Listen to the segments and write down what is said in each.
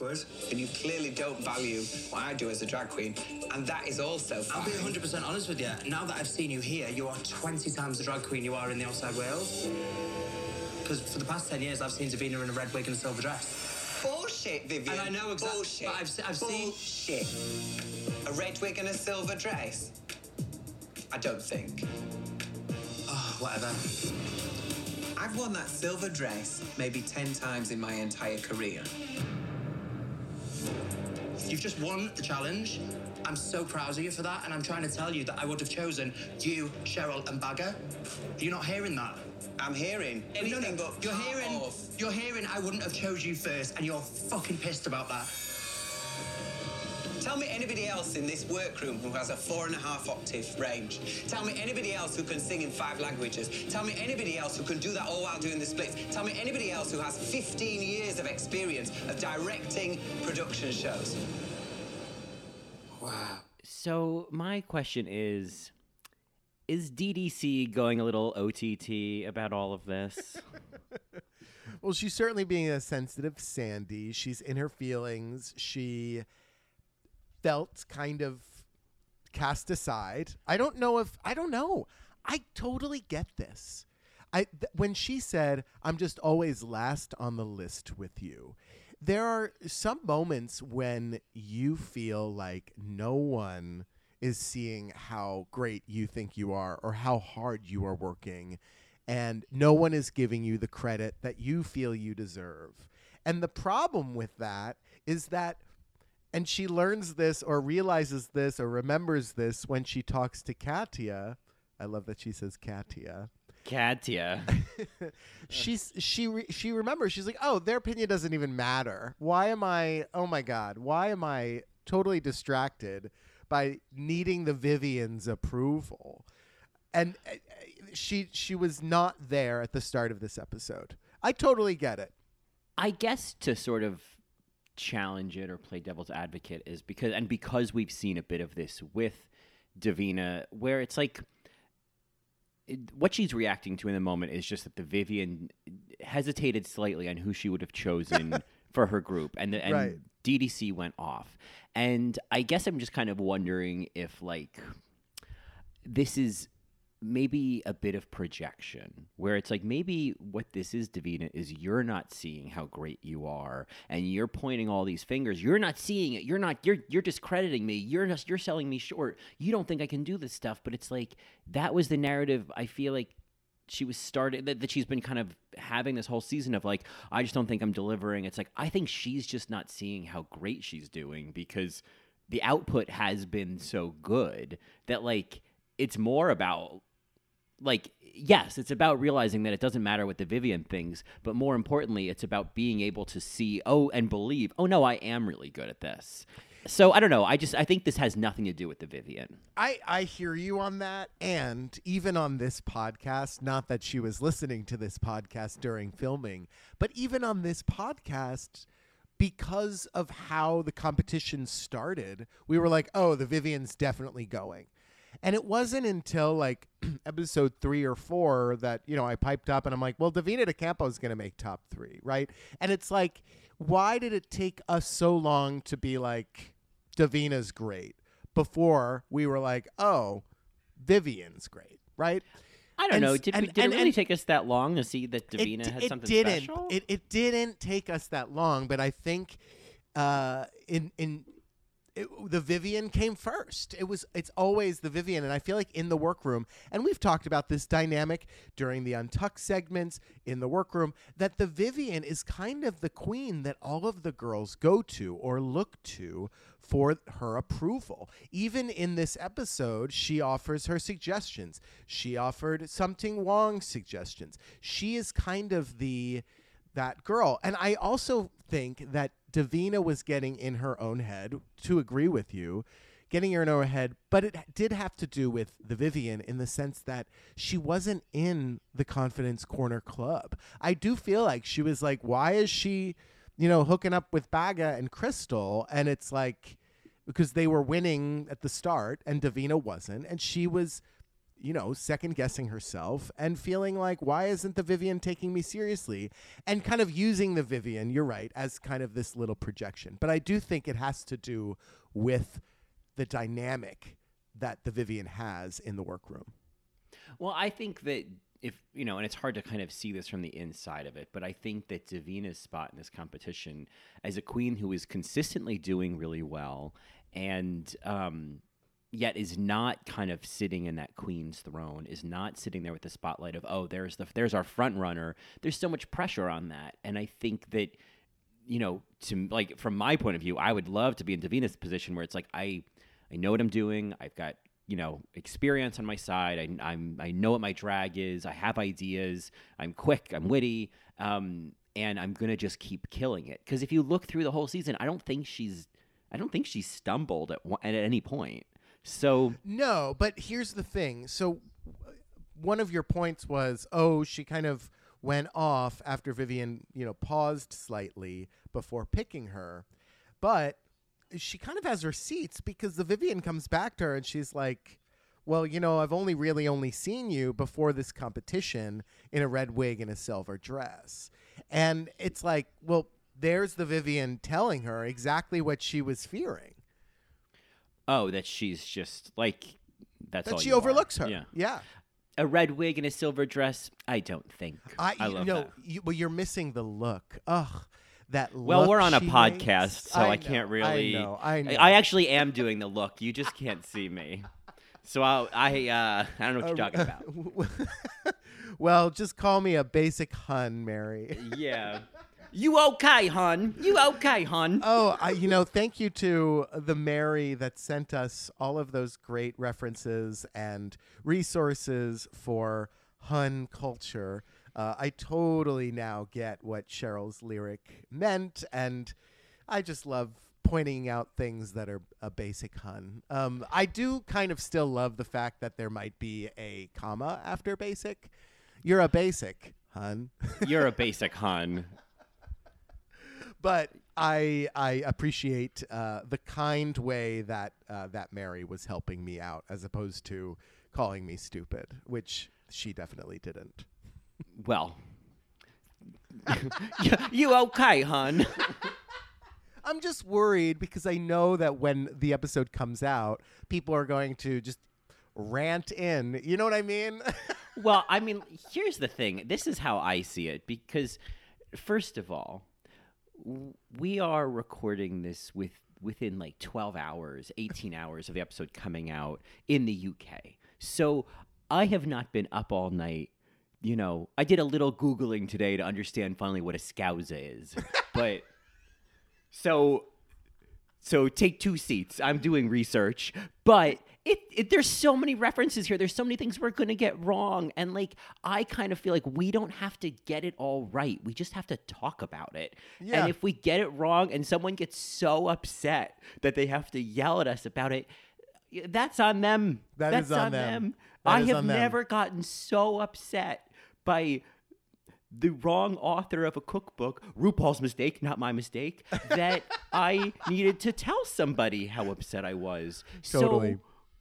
awkward. And you clearly don't value what I do as a drag queen, and that is also I'll be fine. 100% honest with you. Now that I've seen you here, you are 20 times the drag queen you are in the outside Wales. Because for the past 10 years, I've seen Divina in a red wig and a silver dress. Bullshit, Vivienne. And I know exact- Bullshit. but I've I've seen- Bullshit. A red wig and a silver dress? I don't think. Oh, whatever. I've worn that silver dress maybe 10 times in my entire career. You've just won the challenge. I'm so proud of you for that, and I'm trying to tell you that I would have chosen you, Cheryl, and Baga. You're not hearing that. I'm hearing anything No, no, but You're hearing. of. You're hearing. I wouldn't have chose you first, and you're fucking pissed about that. Tell me anybody else in this workroom who has a four and a half octave range. Tell me anybody else who can sing in five languages. Tell me anybody else who can do that all while doing the splits. Tell me anybody else who has 15 years of experience of directing production shows. Wow. So my question is is DDC going a little OTT about all of this? Well, she's certainly being a sensitive Sandy. She's in her feelings. She felt kind of cast aside. I don't know if I don't know. I totally get this. I th- when she said, "I'm just always last on the list with you." There are some moments when you feel like no one is seeing how great you think you are or how hard you are working and no one is giving you the credit that you feel you deserve. And the problem with that is that and she learns this or realizes this or remembers this when she talks to Katia. I love that she says Katia. Katia. She's she re, she remembers she's like, "Oh, their opinion doesn't even matter. Why am I Oh my god. Why am I totally distracted by needing the Vivienne's approval?" And uh, she she was not there at the start of this episode. I totally get it. I guess to sort of challenge it or play devil's advocate is because and because we've seen a bit of this with Divina where it's like it, what she's reacting to in the moment is just that the Vivienne hesitated slightly on who she would have chosen for her group and the, and Right. DDC went off. And I guess I'm just kind of wondering if like this is maybe a bit of projection where it's like maybe what this is divina is you're not seeing how great you are and you're pointing all these fingers. You're not seeing it. You're not you're you're discrediting me. You're just you're selling me short. You don't think i can do this stuff but it's like that was the narrative i feel like she was started that, that she's been kind of having this whole season of like i just don't think i'm delivering. It's like i think she's just not seeing how great she's doing because the output has been so good that like it's more about like yes it's about realizing that it doesn't matter what the vivienne thinks but more importantly it's about being able to see oh and believe oh no i am really good at this so i don't know i just i think this has nothing to do with the vivienne I, I hear you on that. And even on this podcast, not that she was listening to this podcast during filming, but even on this podcast, because of how the competition started, we were like, oh, the Vivienne's definitely going. And it wasn't until like episode three or four that, you know, I piped up and I'm like, well, Divina De Campo is going to make top three, right? And it's like, why did it take us so long to be like, Divina's great before we were like, oh, Vivienne's great, right? i don't And know did, and- we, did and- it really take us that long to see that it, divina d- had it something didn't. special It, it didn't take us that long, but I think uh, in in it, the Vivienne came first. It was it's always the Vivienne, and I feel like in the workroom, and we've talked about this dynamic during the untucked segments in the workroom that the Vivienne is kind of the queen that all of the girls go to or look to for her approval. Even in this episode, she offers her suggestions. She offered something Wong suggestions. She is kind of the that girl. And I also think that Divina was getting in her own head, to agree with you, getting her in her head, but it did have to do with the Vivienne in the sense that she wasn't in the Confidence Corner Club. I do feel like she was like, why is she, you know, hooking up with Baga and Crystal? And it's like, because they were winning at the start and Divina wasn't. And she was you know, second guessing herself and feeling like, why isn't the Vivienne taking me seriously? And kind of using the Vivienne, you're right, as kind of this little projection. But I do think it has to do with the dynamic that the Vivienne has in the workroom. Well, I think that if you know, and it's hard to kind of see this from the inside of it, but I think that Divina's spot in this competition as a queen who is consistently doing really well and um, yet is not kind of sitting in that queen's throne, is not sitting there with the spotlight of oh, there's the there's our front runner. There's so much pressure on that, and I think that you know, to like from my point of view, I would love to be in Divina's position where it's like I I know what I'm doing. I've got you know experience on my side. I, I'm I know what my drag is. I have ideas. I'm quick. I'm witty. Um, and I'm gonna just keep killing it. Because if you look through the whole season, I don't think she's I don't think she's stumbled at at any point. So No, but here's the thing. So one of your points was, oh, she kind of went off after Vivienne, you know, paused slightly before picking her. But she kind of has her receipts because the Vivienne comes back to her and she's like, well, you know, I've only really only seen you before this competition in a red wig and a silver dress. And it's like, well, there's the Vivienne telling her exactly what she was fearing. Oh, that she's just like that's That all she you are. overlooks her. Yeah. yeah. A red wig and a silver dress. I don't think. I, I you love know, that. You, well, you're missing the look. Ugh, that. Well, we're on a podcast, makes. so I, know, can't really. I know. I know. I actually am doing the look. You just can't see me. So I'll, I, uh, I don't know what you're talking about. well, just call me a basic hun, Mary. Yeah. You okay, hun? You okay, hun? Oh, I, you know, thank you to the Mary that sent us all of those great references and resources for Hun culture. Uh, I totally now get what Cheryl's lyric meant, and I just love pointing out things that are a basic Hun. Um, I do kind of still love the fact that there might be a comma after basic. You're a basic Hun. You're a basic hun. But I I appreciate uh, the kind way that uh, that Mary was helping me out, as opposed to calling me stupid, which she definitely didn't. Well. you, you okay, hun? I'm just worried because I know that when the episode comes out, people are going to just rant in. You know what I mean? well, I mean, here's the thing. This is how I see it because, first of all, we are recording this with within like 12 hours, 18 hours of the episode coming out in the UK. So I have not been up all night. You know, I did a little googling today to understand finally what a scouser is, but so so take two seats. I'm doing research, but it, it there's so many references here. There's so many things we're gonna get wrong, and like I kind of feel like we don't have to get it all right. We just have to talk about it. Yeah. And if we get it wrong, and someone gets so upset that they have to yell at us about it, that's on them. That that's is on them. That I have on them. never gotten so upset by the wrong author of a cookbook, RuPaul's mistake, not my mistake, that I needed to tell somebody how upset I was. Totally. So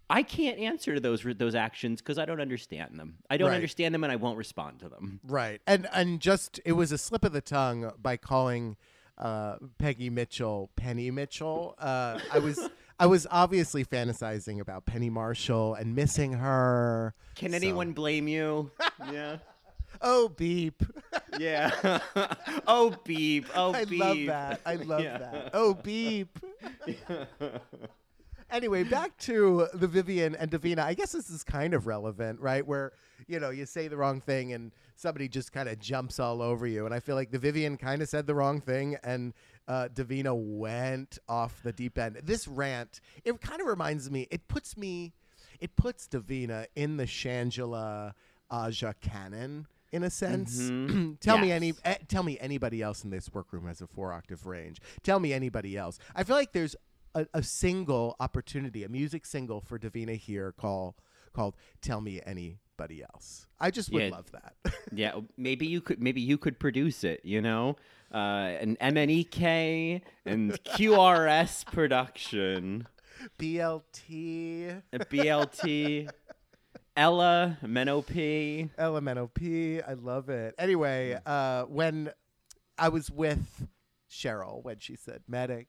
I can't answer to those those actions because I don't understand them. I don't Right. understand them, and I won't respond to them. right. And and just it was a slip of the tongue by calling uh, Peggy Mitchell Penny Mitchell. Uh, I was I was obviously fantasizing about Penny Marshall and missing her. Can So- anyone blame you? yeah. Oh beep. Yeah. oh beep. Oh I beep. I love that. I love Yeah. that. Oh, beep. anyway, back to the Vivienne and Divina. I guess this is kind of relevant, right? Where, you know, you say the wrong thing and somebody just kind of jumps all over you. And I feel like the Vivienne kind of said the wrong thing and uh, Divina went off the deep end. This rant, it kind of reminds me, it puts me, it puts Divina in the Shangela Aja canon. In a sense, tell me any Yes. eh, tell me anybody else in this workroom has a four octave range. Tell me anybody else. I feel like there's a, a single opportunity, a music single for Divina here call called "Tell Me Anybody Else." I just would Yeah. love that. Yeah, maybe you could maybe you could produce it, you know? Uh, an MNEK and QRS production, BLT. BLT, Ella Menop. LMNOP. I love it. Anyway, uh, when I was with Cheryl when she said medic.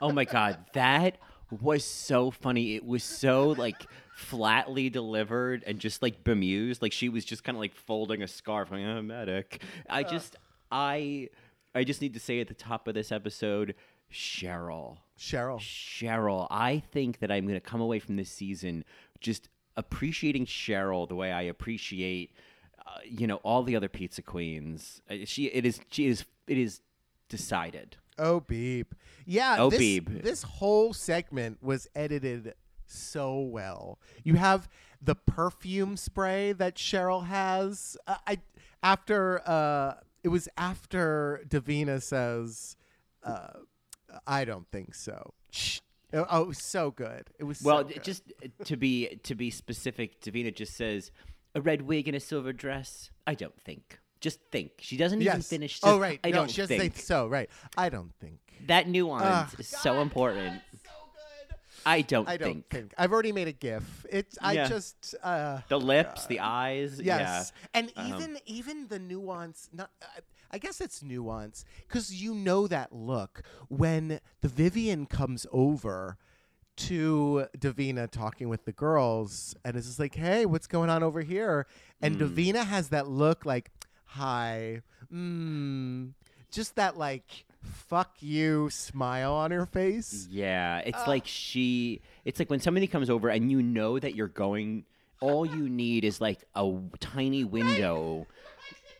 Oh my god, that was so funny. It was so like flatly delivered and just like bemused. Like she was just kind of like folding a scarf, like oh, medic. I just, I, I just need to say at the top of this episode, Cheryl. Cheryl. Cheryl. I think that I'm going to come away from this season just appreciating Cheryl the way I appreciate, uh, you know, all the other pizza queens. Uh, She, it is, she is, it is decided. Oh beep. Yeah. Oh, this, beep. This whole segment was edited so well. You have the perfume spray that Cheryl has. Uh, I after uh, it was after Divina says, uh, "I don't think so." Shh. Oh, oh, it was so good. It was Well, so good. just uh, to be to be specific, Divina just says a red wig and a silver dress. I don't think. Just think. She doesn't even yes. finish. oh right. I no, don't she think. think so. Right. I don't think. That nuance is so important. so. I don't I don't think. think. I've already made a GIF. It's. I Yeah. just. Uh, The lips, the eyes. Yes, and Um, even even the nuance. Not, I- I guess it's nuance because you know that look when the Vivienne comes over to Divina talking with the girls, and it's just like, "Hey, what's going on over here?" And Hmm. Divina has that look like, "Hi," mm, just that like "fuck you" smile on her face. Yeah, it's Uh. like she. It's like when somebody comes over and you know that you're going. All you need is like a tiny window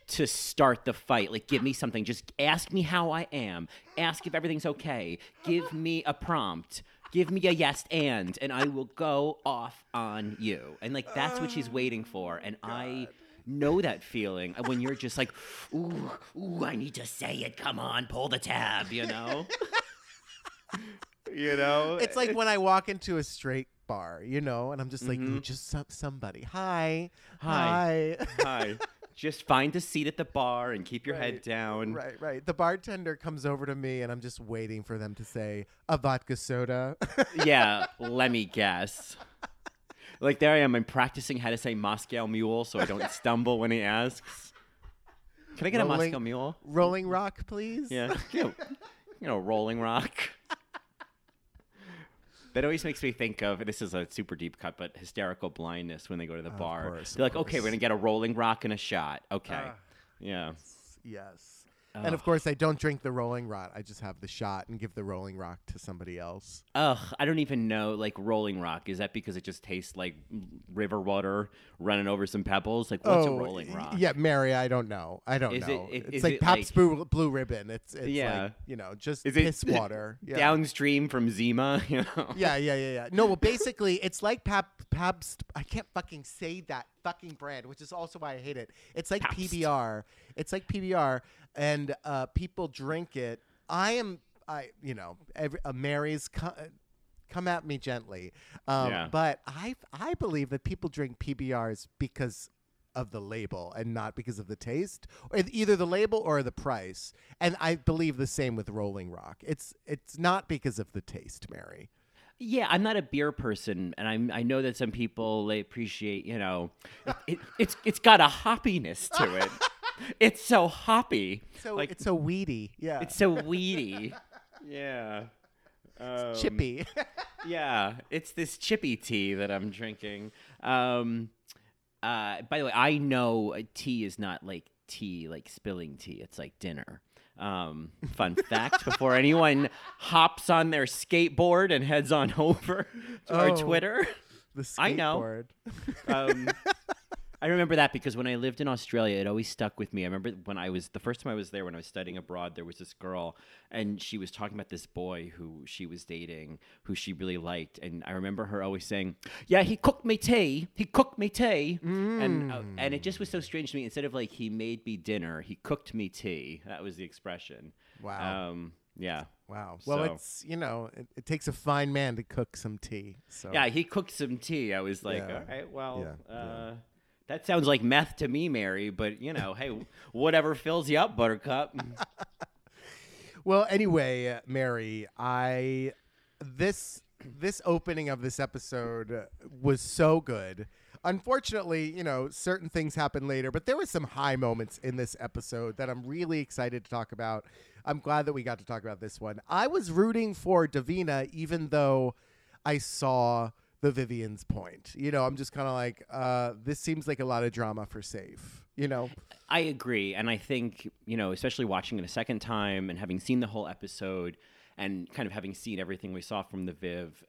to start the fight. Like, give me something. Just ask me how I am. Ask if everything's okay. Give me a prompt. Give me a yes and, and I will go off on you. And like that's what she's waiting for. And I know that feeling when you're just like, ooh, ooh, I need to say it. Come on, pull the tab. You know. you know. It's like when I walk into a straight bar, you know, and I'm just like, Mhm. "Ooh, just some, somebody. Hi, Hi. hi. Hi. Just find a seat at the bar and keep your head down. Right, right. The bartender comes over to me, and I'm just waiting for them to say a vodka soda. yeah, let me guess. Like there I am. I'm practicing how to say Moscow Mule so I don't stumble when he asks. Can I get a Moscow Mule? Rolling Rock, please. Yeah, you know, Rolling Rock. That always makes me think of this is a super deep cut, but hysterical blindness when they go to the bar. course, They're like, okay, we're gonna get a Rolling Rock and a shot. Okay, Ah. yeah. Yes. And of course, I don't drink the Rolling Rock. I just have the shot and give the Rolling Rock to somebody else. Ugh, I don't even know. Like Rolling Rock, is that because it just tastes like river water running over some pebbles? Like what's a oh, Rolling Rock? Oh, Yeah, Mary, I don't know. I don't Is know. it- it's like it Pabst like- Blue, Blue Ribbon. It's, it's Yeah. like, you know, just Is it piss water. Yeah. downstream from Zima? You know? Yeah, yeah, yeah, yeah. No, well, basically, it's like Pab, Pabst. I can't fucking say that fucking brand, which is also why I hate it. It's like Pabst. PBR. It's like PBR, and uh, people drink it. I am, I, you know, every, uh, Mary's. Co- Come at me gently, um, Yeah. but I I believe that people drink PBRs because of the label and not because of the taste, or either the label or the price. And I believe the same with Rolling Rock. It's it's not because of the taste, Mary. Yeah, I'm not a beer person, and I'm I know that some people they appreciate. You know, it, it, it's it's got a hoppiness to it. it's so hoppy. So like it's so weedy. Yeah. it's so weedy. yeah. Um, chippy. Yeah, it's this chippy tea that I'm drinking. Um, uh, by the way, I know tea is not like tea, like spilling tea. It's like dinner. Um, fun fact before anyone hops on their skateboard and heads on over to our Oh. Twitter. the I know. skateboard. Um, I remember that because when I lived in Australia, it always stuck with me. I remember when I was the first time I was there when I was studying abroad, there was this girl and she was talking about this boy who she was dating, who she really liked, and I remember her always saying, "Yeah, he cooked me tea. He cooked me tea," and uh, and it just was so strange to me. Instead of like he made me dinner, he cooked me tea. That was the expression. Wow. Um, yeah. Wow. Well, So- it's you know, it, it takes a fine man to cook some tea. So Yeah, he cooked some tea. I was like, Yeah. all right, well, Yeah, uh, that sounds like meth to me, Mary. But you know, hey, whatever fills you up, Buttercup. Well, anyway, uh, Mary, I this this opening of this episode was so good. unfortunately, you know, certain things happen later, but there were some high moments in this episode that I'm really excited to talk about. I'm glad that we got to talk about this one. I was rooting for Divina, even though I saw the Vivienne's point. You know, I'm just kind of like, uh, this seems like a lot of drama for safe. You know, I agree, and I think you know, especially watching it a second time and having seen the whole episode, and kind of having seen everything we saw from the Viv,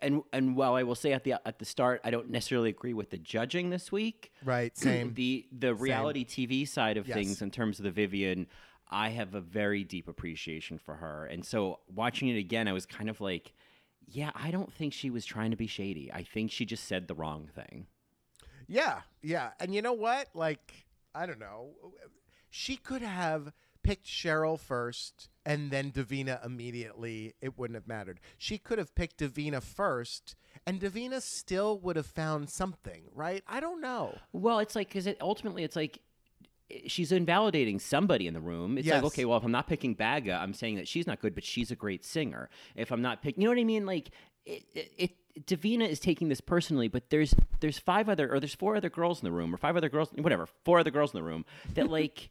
and and while I will say at the at the start, I don't necessarily agree with the judging this week. right? Same. the the reality TV side of Yes. things in terms of the Vivienne, I have a very deep appreciation for her, and so watching it again, I was kind of like, yeah, I don't think she was trying to be shady. I think she just said the wrong thing. Yeah, yeah. And you know what? Like, I don't know. She could have picked Cheryl first and then Divina immediately. It wouldn't have mattered. She could have picked Divina first and Divina still would have found something, right? I don't know. Well, it's like because it, ultimately it's like she's invalidating somebody in the room. It's Yes. like okay, well, if I'm not picking Baga, I'm saying that she's not good, but she's a great singer. If I'm not picking, you know what I mean? Like it, it, it Divina is taking this personally, but there's there's five other or there's four other girls in the room or five other girls, whatever, four other girls in the room that like.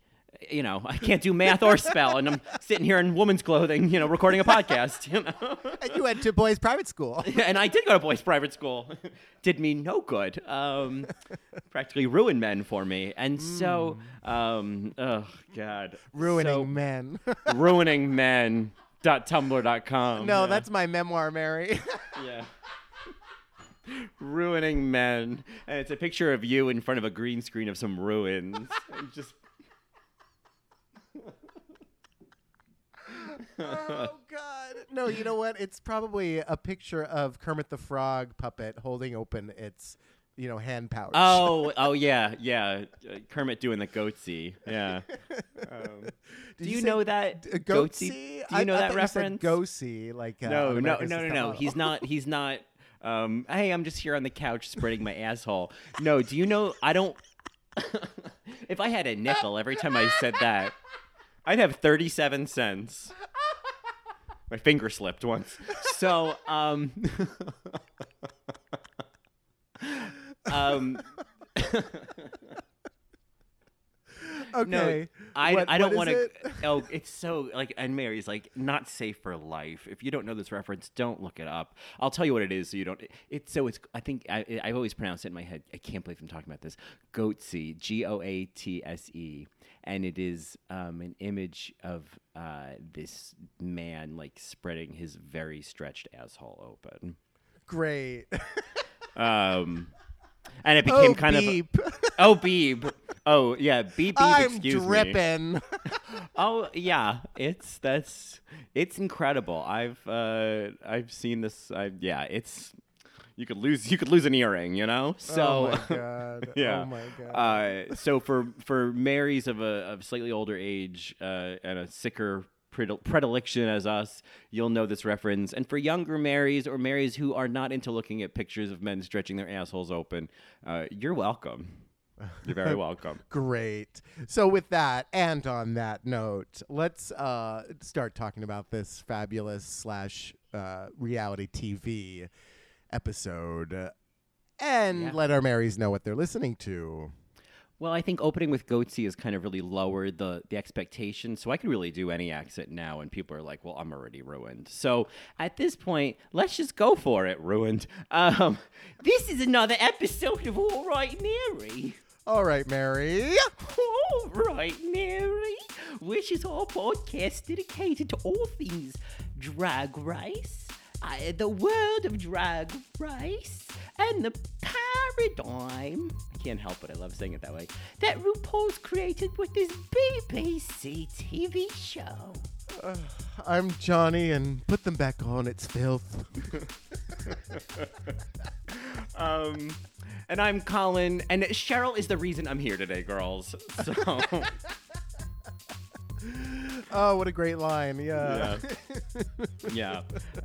You know, I can't do math or spell, and I'm sitting here in woman's clothing, you know, recording a podcast. You know, And you went to boys' private school. and I did go to boys' private school. did me no good. Um, practically ruined men for me. And so, um, oh god, Ruining So, men. ruining men. Dot tumblr.com. no, yeah. that's my memoir, Mary. yeah. ruining men, and it's a picture of you in front of a green screen of some ruins. Just oh God! No, you know what? It's probably a picture of Kermit the Frog puppet holding open its, you know, hand pouch. oh, oh yeah, yeah. Uh, Kermit doing the goatsy. Yeah. Um, do you say know that d- goatsy? goatsy? Do you know I, I that you reference? Go-see, like uh, no, no, no, no, no. He's not. He's not. Um, hey, I'm just here on the couch spreading my asshole. No, do you know? I don't. if I had a nickel every time I said that, I'd have 37 cents. My finger slipped once. So, um, um, Okay. no, I, What- I don't want to. it? Oh, it's so like, and Mary's like, not safe for life. If you don't know this reference, don't look it up. I'll tell you what it is, so you don't. It's so it's. I think I I've always pronounced it in my head. I can't believe I'm talking about this. Goatsy, G O A T S E, and it is um, an image of uh, this man like spreading his very stretched asshole open. Great. Um, and it became oh, kind beep. of oh Beeb. Oh yeah, Beeb. Beeb I'm excuse me. dripping. Oh yeah, it's that's it's incredible. I've uh I've seen this. I yeah, it's you could lose you could lose an earring, you know. So oh my god. yeah. Oh my god. Uh, so for for Marys of a of slightly older age uh, and a sicker predilection as us, you'll know this reference. And for younger Marys or Marys who are not into looking at pictures of men stretching their assholes open, uh, you're welcome. You're very welcome. Great. So with that, and on that note, let's uh, start talking about this fabulous slash uh, reality TV episode, uh, and Yeah. let our Marys know what they're listening to. Well, I think opening with Goatsy has kind of really lowered the the expectation. So I could really do any accent now, and people are like, "Well, I'm already ruined." So at this point, let's just go for it. Ruined. Um, this is another episode of All Right, Mary. All right, Mary. All right, Mary, which is our podcast dedicated to all things drag race, uh, the world of drag race, and the paradigm. I can't help it, I love saying it that way. That RuPaul's created with this BBC TV show. I'm Johnny, and put them back on. It's filth. Um, and I'm Colin, and Cheryl is the reason I'm here today, girls. So. Oh, what a great line. Yeah. yeah.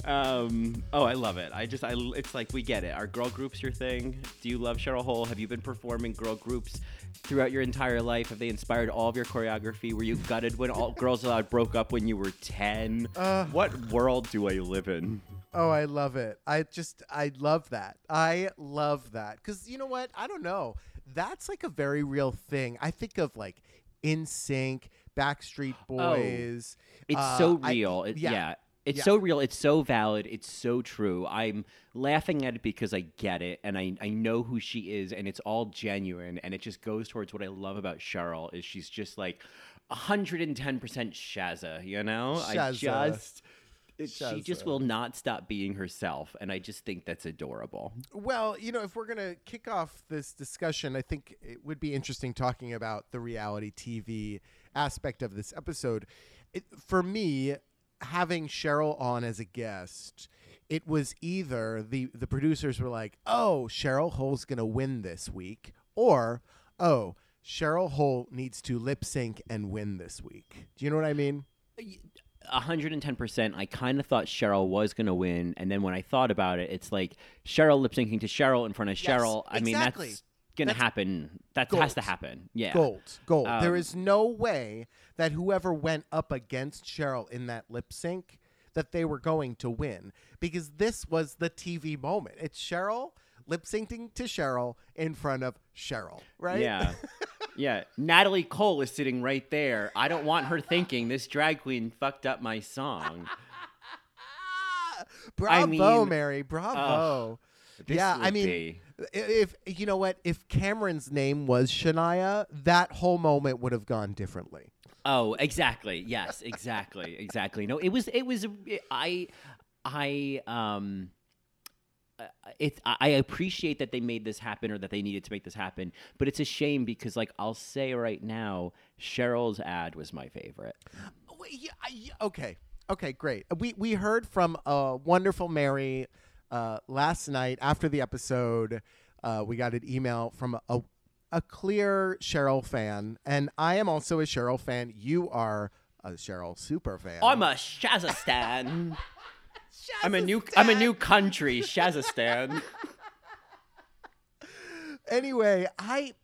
Um, oh, I love it. I just, I, it's like we get it. Are girl groups your thing? Do you love Cheryl Hole? Have you been performing girl groups throughout your entire life? Have they inspired all of your choreography? Were you gutted when all Girls Aloud broke up when you were ten? Uh. what world do I live in? Oh, I love it. I just, I love that. I love that. Because you know what? I don't know. That's like a very real thing. I think of like NSYNC, Backstreet Boys. It's uh, so I- real. It- yeah. yeah. It's Yeah. so real. It's so valid. It's so true. I'm laughing at it because I get it and I, I know who she is and it's all genuine and it just goes towards what I love about Cheryl is she's just like 110% Shazza, you know? I just she just will not stop being herself and I just think that's adorable. Well, you know, if we're going to kick off this discussion, I think it would be interesting talking about the reality TV aspect of this episode. It, for me, having Cheryl on as a guest, it was either the the producers were like, "Oh, Cheryl Hole's going to win this week," or, "Oh, Cheryl Hole needs to lip sync and win this week." Do you know what I mean? 110%. I kind of thought Cheryl was going to win. And then when I thought about it, it's like Cheryl lip syncing to Cheryl in front of Yes, Cheryl. I mean, exactly. that's going to That's happen. That has to happen. Yeah. Gold, gold. there Um, is no way that whoever went up against Cheryl in that lip sync that they were going to win because this was the TV moment. It's Cheryl lip syncing to Cheryl in front of Cheryl, right? Yeah. yeah. Natalie Cole is sitting right there. I don't want her thinking this drag queen fucked up my song. Bravo, mean, Mary. Bravo. This yeah, I mean, be- if you know what, if Cameron's name was Shania, that whole moment would have gone differently. Oh, exactly. Yes, exactly. exactly. No, it was it was I I um uh, it I appreciate that they made this happen or that they needed to make this happen, but it's a shame because like I'll say right now, Cheryl's ad was my favorite. Yeah, okay. Okay, great. We we heard from a wonderful Mary uh, last night after the episode. Uh, we got an email from a a clear Cheryl fan, and I am also a Cheryl fan. You are a Cheryl super fan. I'm a Shazastan. I'm a new I'm a new country, Shazastan. anyway, I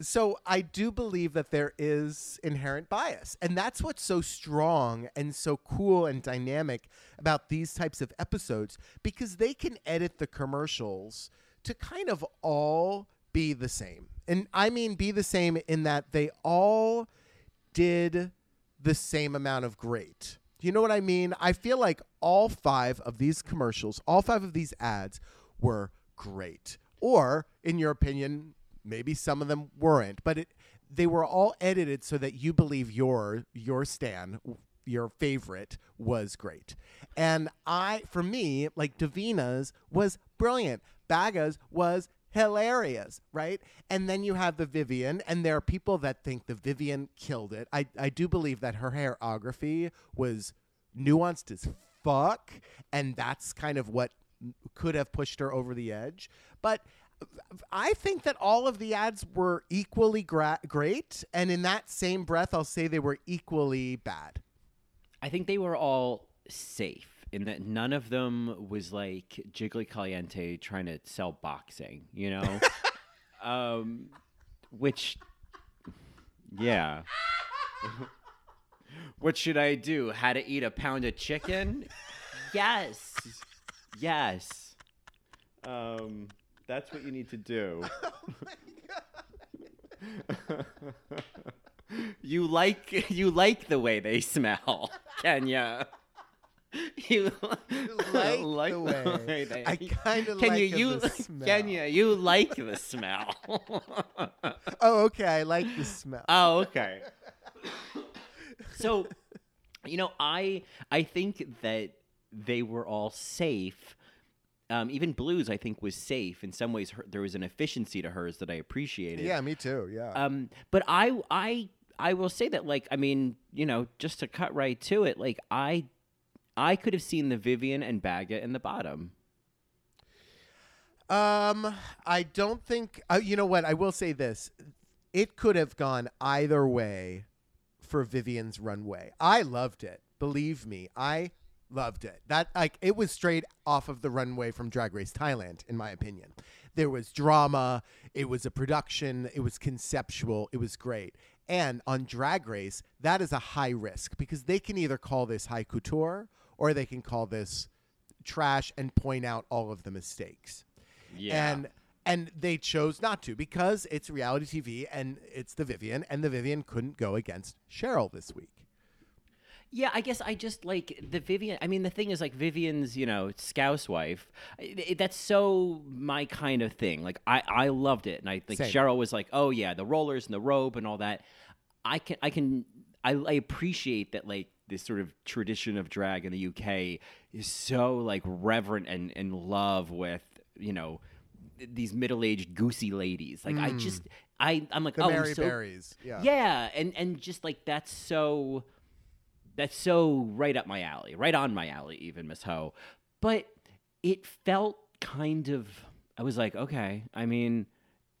so I do believe that there is inherent bias. And that's what's so strong and so cool and dynamic about these types of episodes because they can edit the commercials to kind of all be the same. And I mean be the same in that they all did the same amount of great. You know what I mean? I feel like all five of these commercials, all five of these ads were great. Or, in your opinion, maybe some of them weren't, but it they were all edited so that you believe your your Stan, your favorite, was great. And I, for me, like Divina's was brilliant. Baga's was hilarious, right? And then you have the Vivienne, and there are people that think the Vivienne killed it. I, I do believe that her hairography was nuanced as fuck, and that's kind of what could have pushed her over the edge. But I think that all of the ads were equally gra- great, and in that same breath, I'll say they were equally bad. I think they were all safe in that none of them was like Jiggly Caliente trying to sell boxing, you know? um, which, yeah. what should I do? How to eat a pound of chicken? yes. Yes. Um, that's what you need to do. Oh you like you like the way they smell, Kenya. You like the way- they. I kinda Kenya, like you the smell. Kenya, you like the smell. Oh, okay. I like the smell. oh, okay. so, you know, I I think that they were all safe. Um, even Blu's, I think, was safe in some ways. Her, there was an efficiency to hers that I appreciated. yeah, me too. Yeah. Um, but I, I, I will say that, like, I mean, you know, just to cut right to it, like, I, I could have seen the Vivienne and Baga in the bottom. Um, I don't think. Uh, you know what? I will say this: it could have gone either way for Vivienne's runway. I loved it. Believe me, I loved it. That like it was straight off of the runway from Drag Race Thailand, in my opinion. There was drama. It was a production. It was conceptual. It was great. And on Drag Race, that is a high risk because they can either call this high couture or they can call this trash and point out all of the mistakes. Yeah. And and they chose not to because it's reality TV and it's the Vivienne and the Vivienne couldn't go against Cheryl this week. Yeah, I guess I just like the Vivienne. I mean, the thing is, like Vivienne's, you know, Scouse wife. that's so my kind of thing. Like, I I loved it, and I think Same. Cheryl was like, oh yeah, the rollers and the robe and all that. I can I can I, I appreciate that like this sort of tradition of drag in the UK is so like reverent and in love with you know these middle aged goosey ladies. Like I hmm. just I I'm like The oh Mary so Berries. Yeah. yeah, and and just like that's so that's so right up my alley, right on my alley, even Miss Ho. But it felt kind of. I was like, okay. I mean,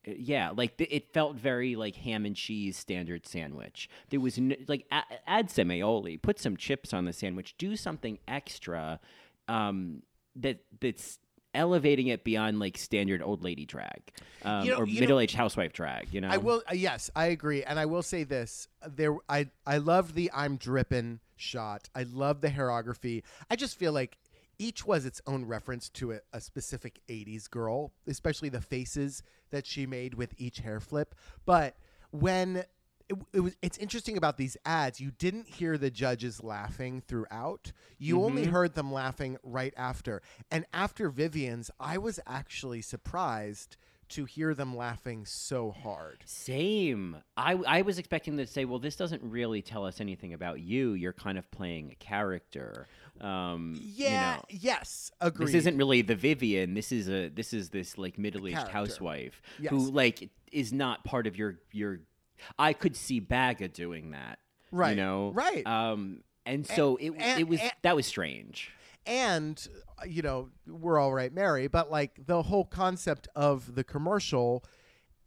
yeah, like th- it felt very like ham and cheese standard sandwich. There was n- like a- add some aioli, put some chips on the sandwich, do something extra um, that that's elevating it beyond like standard old lady drag um, You know- or middle aged housewife drag. You know, I will. Uh, yes, I agree, and I will say this: there, I, I love the "I'm dripping" shot. I love the hairography. I just feel like each was its own reference to a, a specific '80s girl, especially the faces that she made with each hair flip. But when it, it was, it's interesting about these ads. You didn't hear the judges laughing throughout. You only mm-hmm. heard them laughing right after. And after Vivienne's, I was actually surprised to hear them laughing so hard. Same. I, I was expecting them to say, well, this doesn't really tell us anything about you. You're kind of playing a character. Um, Yeah. You know, Yes. Agreed. this isn't really the Vivienne. This is a this is this like middle aged housewife Yes. who like is not part of your your. I could see Baga doing that. Right, You know. right. Um. And so it and- it was and- that was strange. and uh, you know we're all right, Mary. But like the whole concept of the commercial.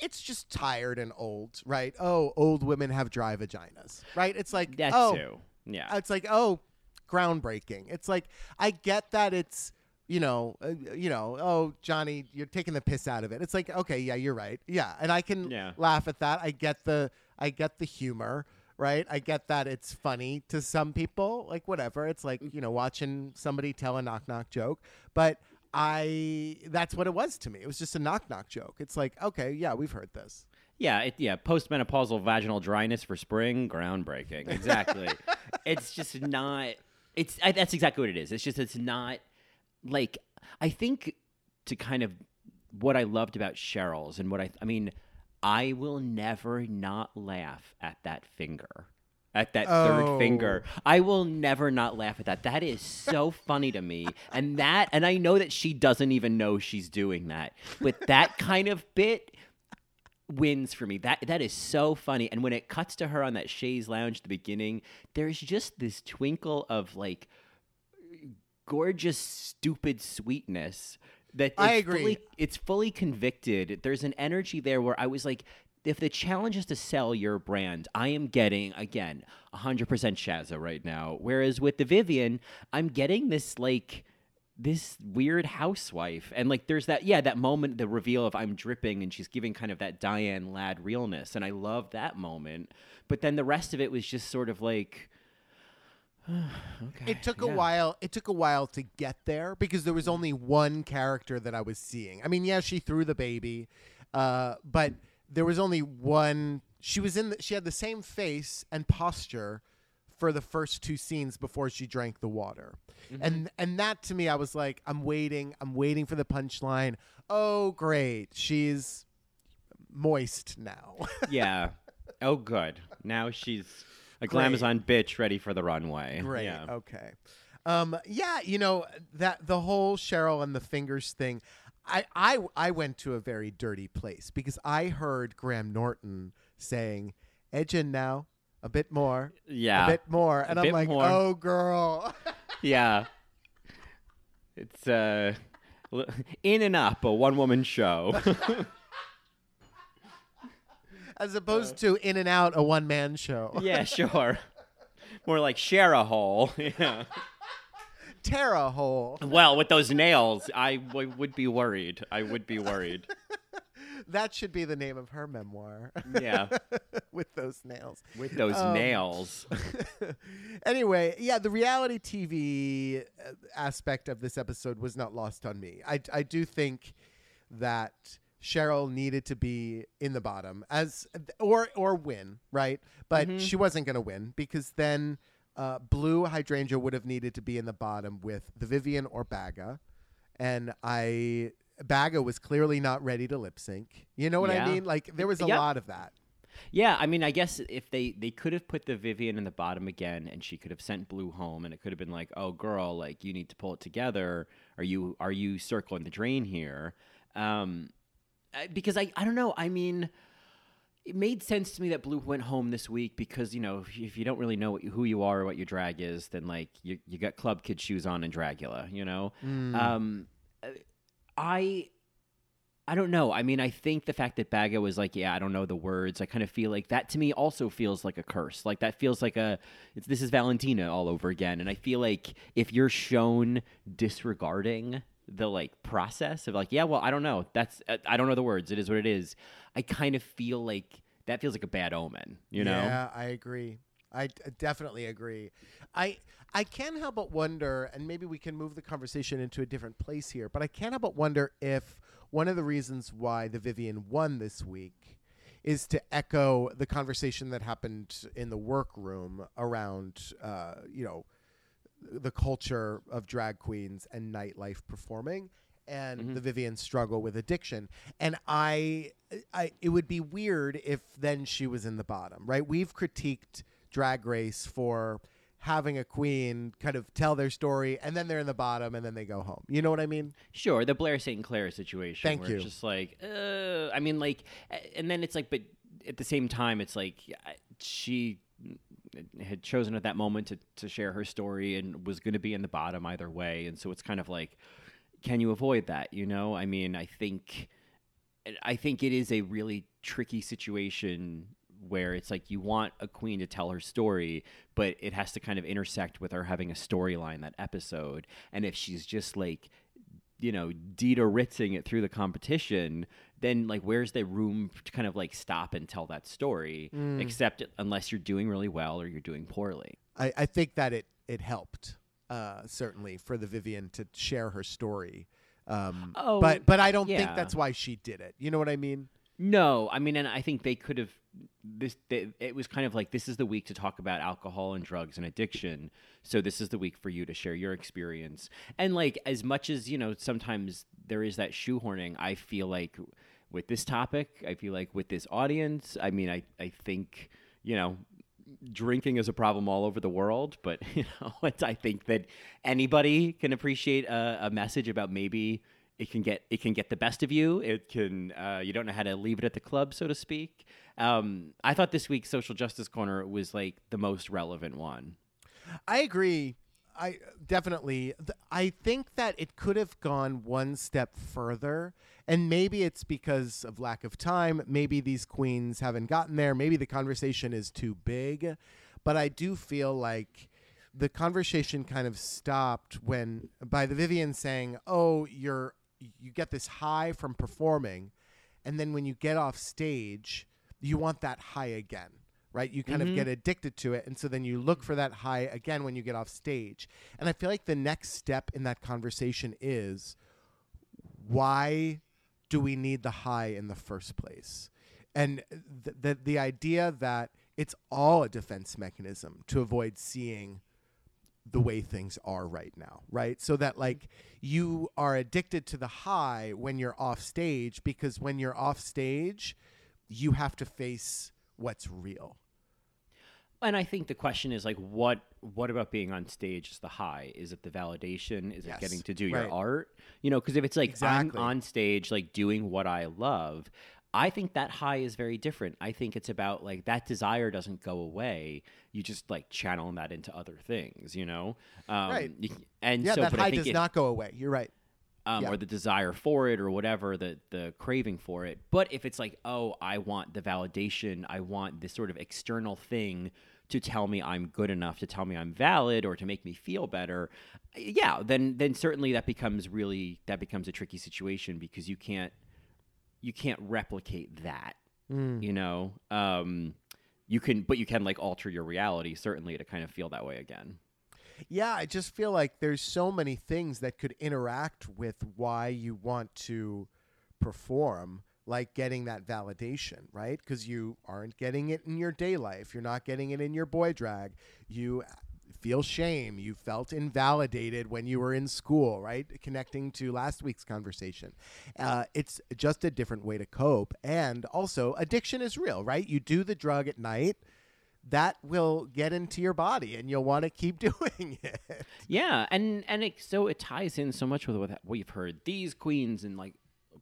It's just tired and old, right? Oh, old women have dry vaginas, right? It's like, That oh, too. Yeah. it's like, oh, groundbreaking. It's like I get that it's you know, uh, you know, oh Johnny, you're taking the piss out of it. It's like, okay, yeah, you're right, yeah, and I can Yeah. laugh at that. I get the, I get the humor, right? I get that it's funny to some people, like whatever. It's like you know, watching somebody tell a knock knock joke, but I, that's what it was to me. It was just a knock knock joke. It's like, okay, yeah, we've heard this. Yeah, it, yeah. Postmenopausal vaginal dryness for spring, groundbreaking. Exactly. it's just not. It's I, that's exactly what it is. It's just it's not like I think to kind of what I loved about Cheryl's and what I I mean I will never not laugh at that finger. At that Oh. third finger. I will never not laugh at that. That is so funny to me. And that and I know that she doesn't even know she's doing that. But that kind of bit wins for me. That that is so funny. And when it cuts to her on that chaise lounge at the beginning, there's just this twinkle of like gorgeous, stupid sweetness that I agree. Fully, it's fully convicted. There's an energy there where I was like, if the challenge is to sell your brand, I am getting again 100% Shazza right now. Whereas with the Vivienne, I'm getting this like this weird housewife. And like there's that yeah that moment the reveal of i'm dripping and she's giving kind of that diane ladd realness. And i love that moment. But then the rest of it was just sort of like okay it took a while it took a while to get there because there was only one character that i was seeing. I mean yeah she threw the baby uh, but there was only one she was in the, she had the same face and posture for the first two scenes before she drank the water. And and that to me i was like i'm waiting i'm waiting for the punchline. Oh great. She's moist now. Yeah. Oh good. Now she's a Great. glamazon bitch ready for the runway. Great. yeah. Okay. Um, yeah, you know that the whole Cheryl and the fingers thing. I, I I went to a very dirty place because I heard Graham Norton saying, "Edge in now, a bit more, yeah a bit more," and I'm like, more. "Oh, girl." yeah it's uh in and up a one-woman show As opposed to In and Out, a one man show. Yeah, sure. More like share a hole. Yeah. Terra hole. Well, with those nails, I w- would be worried. I would be worried. That should be the name of her memoir. Yeah. with those nails. With those Um, nails. anyway, yeah, the reality TV uh, aspect of this episode was not lost on me. I, I do think that Cheryl needed to be in the bottom as or or win, right? But she wasn't going to win because then uh, Blu Hydrangea would have needed to be in the bottom with the Vivienne or Baga, and I Baga was clearly not ready to lip sync. You know what Yeah. I mean? Like there was a Yep. lot of that. Yeah, I mean, I guess if they they could have put the Vivienne in the bottom again, and she could have sent Blu home, and it could have been like, "Oh, girl, like you need to pull it together. Are you are you circling the drain here?" Um, because I I don't know. I mean, it made sense to me that Blu went home this week because you know if you, if you don't really know you- who you are or what your drag is, then like you you got club kid shoes on and Dragula, you know. Um, I I don't know. I mean, I think the fact that Baga was like, "Yeah, I don't know the words." I kind of feel like that to me also feels like a curse. Like that feels like a this is Valentina all over again. And I feel like if you're shown disregarding the like process of like, "Yeah, well, I don't know. That's uh, I don't know the words. It is what it is." I kind of feel like that feels like a bad omen. You know? Yeah, I agree. I definitely agree. I I can't help but wonder, and maybe we can move the conversation into a different place here. But I can't help but wonder if one of the reasons why the Vivienne won this week is to echo the conversation that happened in the workroom around, uh, you know, the culture of drag queens and nightlife performing and the Vivienne struggle with addiction. And I, I, it would be weird if then she was in the bottom, right? We've critiqued Drag Race for having a queen kind of tell their story and then they're in the bottom and then they go home. You know what I mean? Sure, the Blair St. Clair situation. Thank where you. It's just like, uh, I mean, like, and then it's like, but at the same time, it's like she had chosen at that moment to, to share her story and was going to be in the bottom either way. And so it's kind of like, can you avoid that? You know, I mean, I think, I think it is a really tricky situation where it's like you want a queen to tell her story, but it has to kind of intersect with her having a storyline that episode. And if she's just like, you know, Dita ritzing it through the competition, then like where's the room to kind of like stop and tell that story? Except unless you're doing really well or you're doing poorly. I, I think that it it helped uh, certainly for the Vivienne to share her story. Um, Oh, but but I don't think that's why she did it. You know what I mean? No, I mean, and I think they could have. This they, it was kind of like this is the week to talk about alcohol and drugs and addiction. So this is the week for you to share your experience. And like as much as you know, sometimes there is that shoehorning. I feel like with this topic, I feel like with this audience, I mean, I I think you know. Drinking is a problem all over the world, but you know, I think that anybody can appreciate a, a message about maybe it can get it can get the best of you. It can uh, you don't know how to leave it at the club, so to speak. Um, I thought this week's social justice corner was like the most relevant one. I agree. I definitely. I think that it could have gone one step further, and maybe it's because of lack of time. Maybe these queens haven't gotten there. Maybe the conversation is too big, but I do feel like the conversation kind of stopped when by the Vivienne saying, "Oh, you're you get this high from performing, and then when you get off stage, you want that high again." Right? You kind of mm-hmm. get addicted to it. And so then you look for that high again when you get off stage. And I feel like the next step in that conversation is why do we need the high in the first place? And the, the, the idea that it's all a defense mechanism to avoid seeing the way things are right now, right? So that like you are addicted to the high when you're off stage because when you're off stage, you have to face what's real. And I think the question is like, what what about being on stage is the high? Is it the validation? Is Yes, it getting to do right. your art? You know, because if it's like Exactly. I'm on stage, like doing what I love, I think that high is very different. I think it's about like that desire doesn't go away. You just like channel that into other things. You know, um, Right. and Yeah, so, that but I high does it- not go away. You're right. um, Yeah. or the desire for it or whatever the the craving for it but if it's like oh i want the validation i want this sort of external thing to tell me i'm good enough to tell me i'm valid or to make me feel better yeah then then certainly that becomes really that becomes a tricky situation because you can't you can't replicate that. Mm. You know, um, you can, but you can like alter your reality certainly to kind of feel that way again. Yeah, I just feel like there's so many things that could interact with why you want to perform, like getting that validation, right? Because you aren't getting it in your day life. You're not getting it in your boy drag. You feel shame. You felt invalidated when you were in school, right? Connecting to last week's conversation. Uh, it's just a different way to cope. And also, addiction is real, right? You do the drug at night. That will get into your body, and you'll want to keep doing it. Yeah, and and it, so it ties in so much with what we've heard. These queens and like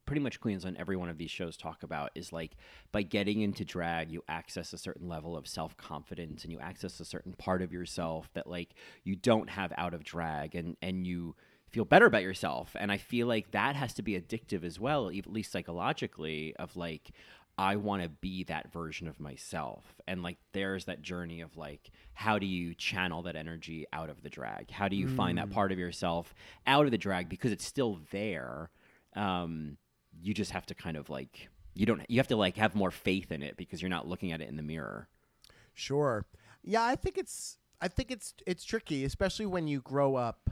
pretty much queens on every one of these shows talk about is like by getting into drag, you access a certain level of self confidence and you access a certain part of yourself that like you don't have out of drag, and and you feel better about yourself. And I feel like that has to be addictive as well, at least psychologically, of like I want to be that version of myself. And like there's that journey of like how do you channel that energy out of the drag? How do you find that part of yourself out of the drag because it's still there? Um you just have to kind of like you don't you have to like have more faith in it because you're not looking at it in the mirror. Sure. Yeah, I think it's I think it's it's tricky, especially when you grow up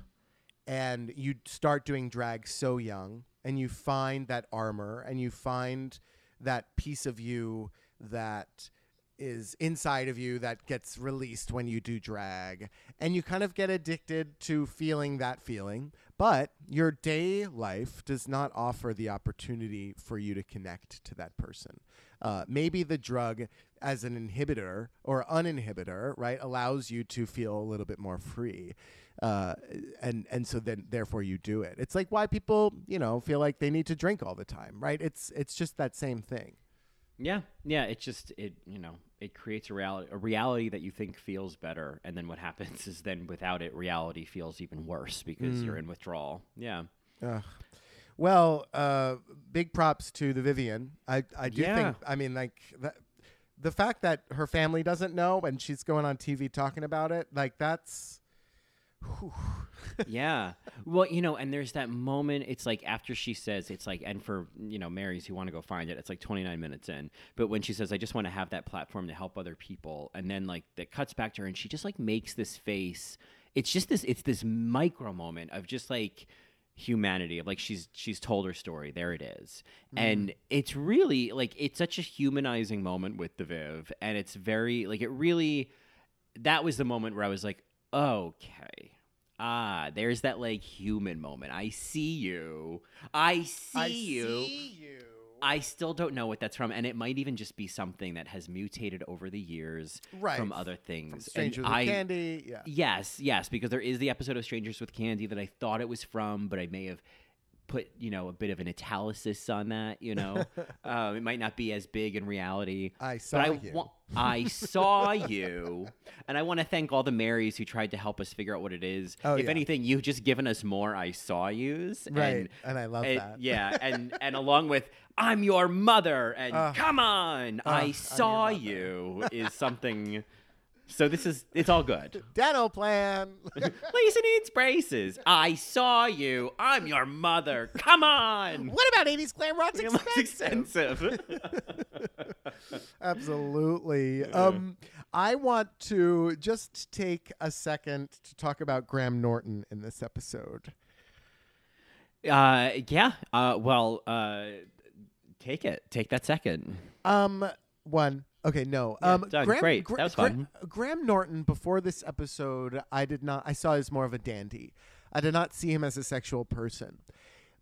and you start doing drag so young and you find that armor and you find that piece of you that is inside of you that gets released when you do drag and you kind of get addicted to feeling that feeling but your day life does not offer the opportunity for you to connect to that person. Uh, maybe the drug as an inhibitor or uninhibitor right allows you to feel a little bit more free uh, and and so then therefore you do it. It's like why people you know feel like they need to drink all the time right? It's it's just that same thing Yeah, yeah. It just it you know it creates a reality a reality that you think feels better, and then what happens is then without it, reality feels even worse because you're in withdrawal. Yeah, Ugh. Well, uh, big props to the Vivienne. I, I do Yeah. think. I mean, like that, the fact that her family doesn't know and she's going on TV talking about it, like that's. yeah. Well, you know, and there's that moment. It's like after she says, it's like, and for you know, Marys who want to go find it, it's like 29 minutes in. But when she says, "I just want to have that platform to help other people," and then like that cuts back to her, and she just like makes this face. It's just this. It's this micro moment of just like humanity of like she's she's told her story there it is mm-hmm. and it's really like it's such a humanizing moment with the viv and it's very like it really that was the moment where i was like okay ah there's that like human moment i see you i see you. I you see you. I still don't know what that's from, and it might even just be something that has mutated over the years Right. from other things. Stranger and with I, Candy. Yeah. Yes, yes, because there is the episode of Strangers with Candy that I thought it was from, but I may have put you know a bit of an italicis on that. You know, um, it might not be as big in reality. I saw I you. wa- I saw you, and I want to thank all the Marys who tried to help us figure out what it is. Oh, if yeah. anything, you've just given us more I saw yous. Right, and, and I love and- that. Yeah, and and along with I'm your mother and Ugh. come on, I'm I saw you is something. So this is it's all good. Dental plan. Lisa needs braces. I saw you. I'm your mother. Come on. what about 80s glam rock's It looks expensive? expensive. Absolutely. Um, I want to just take a second to talk about Graham Norton in this episode. uh, yeah. Uh, well, uh, take it. Take that second. Um, one. Okay, no. Yeah, um, done. Graham, Great. Gra- That was Gra- fun. Graham Norton. Before this episode, I did not. I saw as more of a dandy. I did not see him as a sexual person,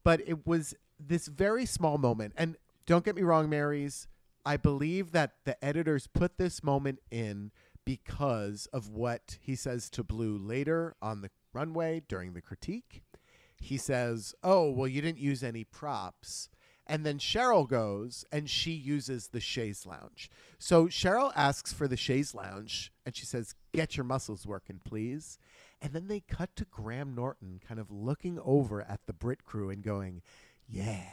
but it was this very small moment. And don't get me wrong, Marys. I believe that the editors put this moment in because of what he says to Blu later on the runway during the critique. He says, "Oh, well, you didn't use any props." And then Cheryl goes and she uses the chaise lounge. So Cheryl asks for the chaise lounge and she says, Get your muscles working, please. And then they cut to Graham Norton kind of looking over at the Brit crew and going, Yeah.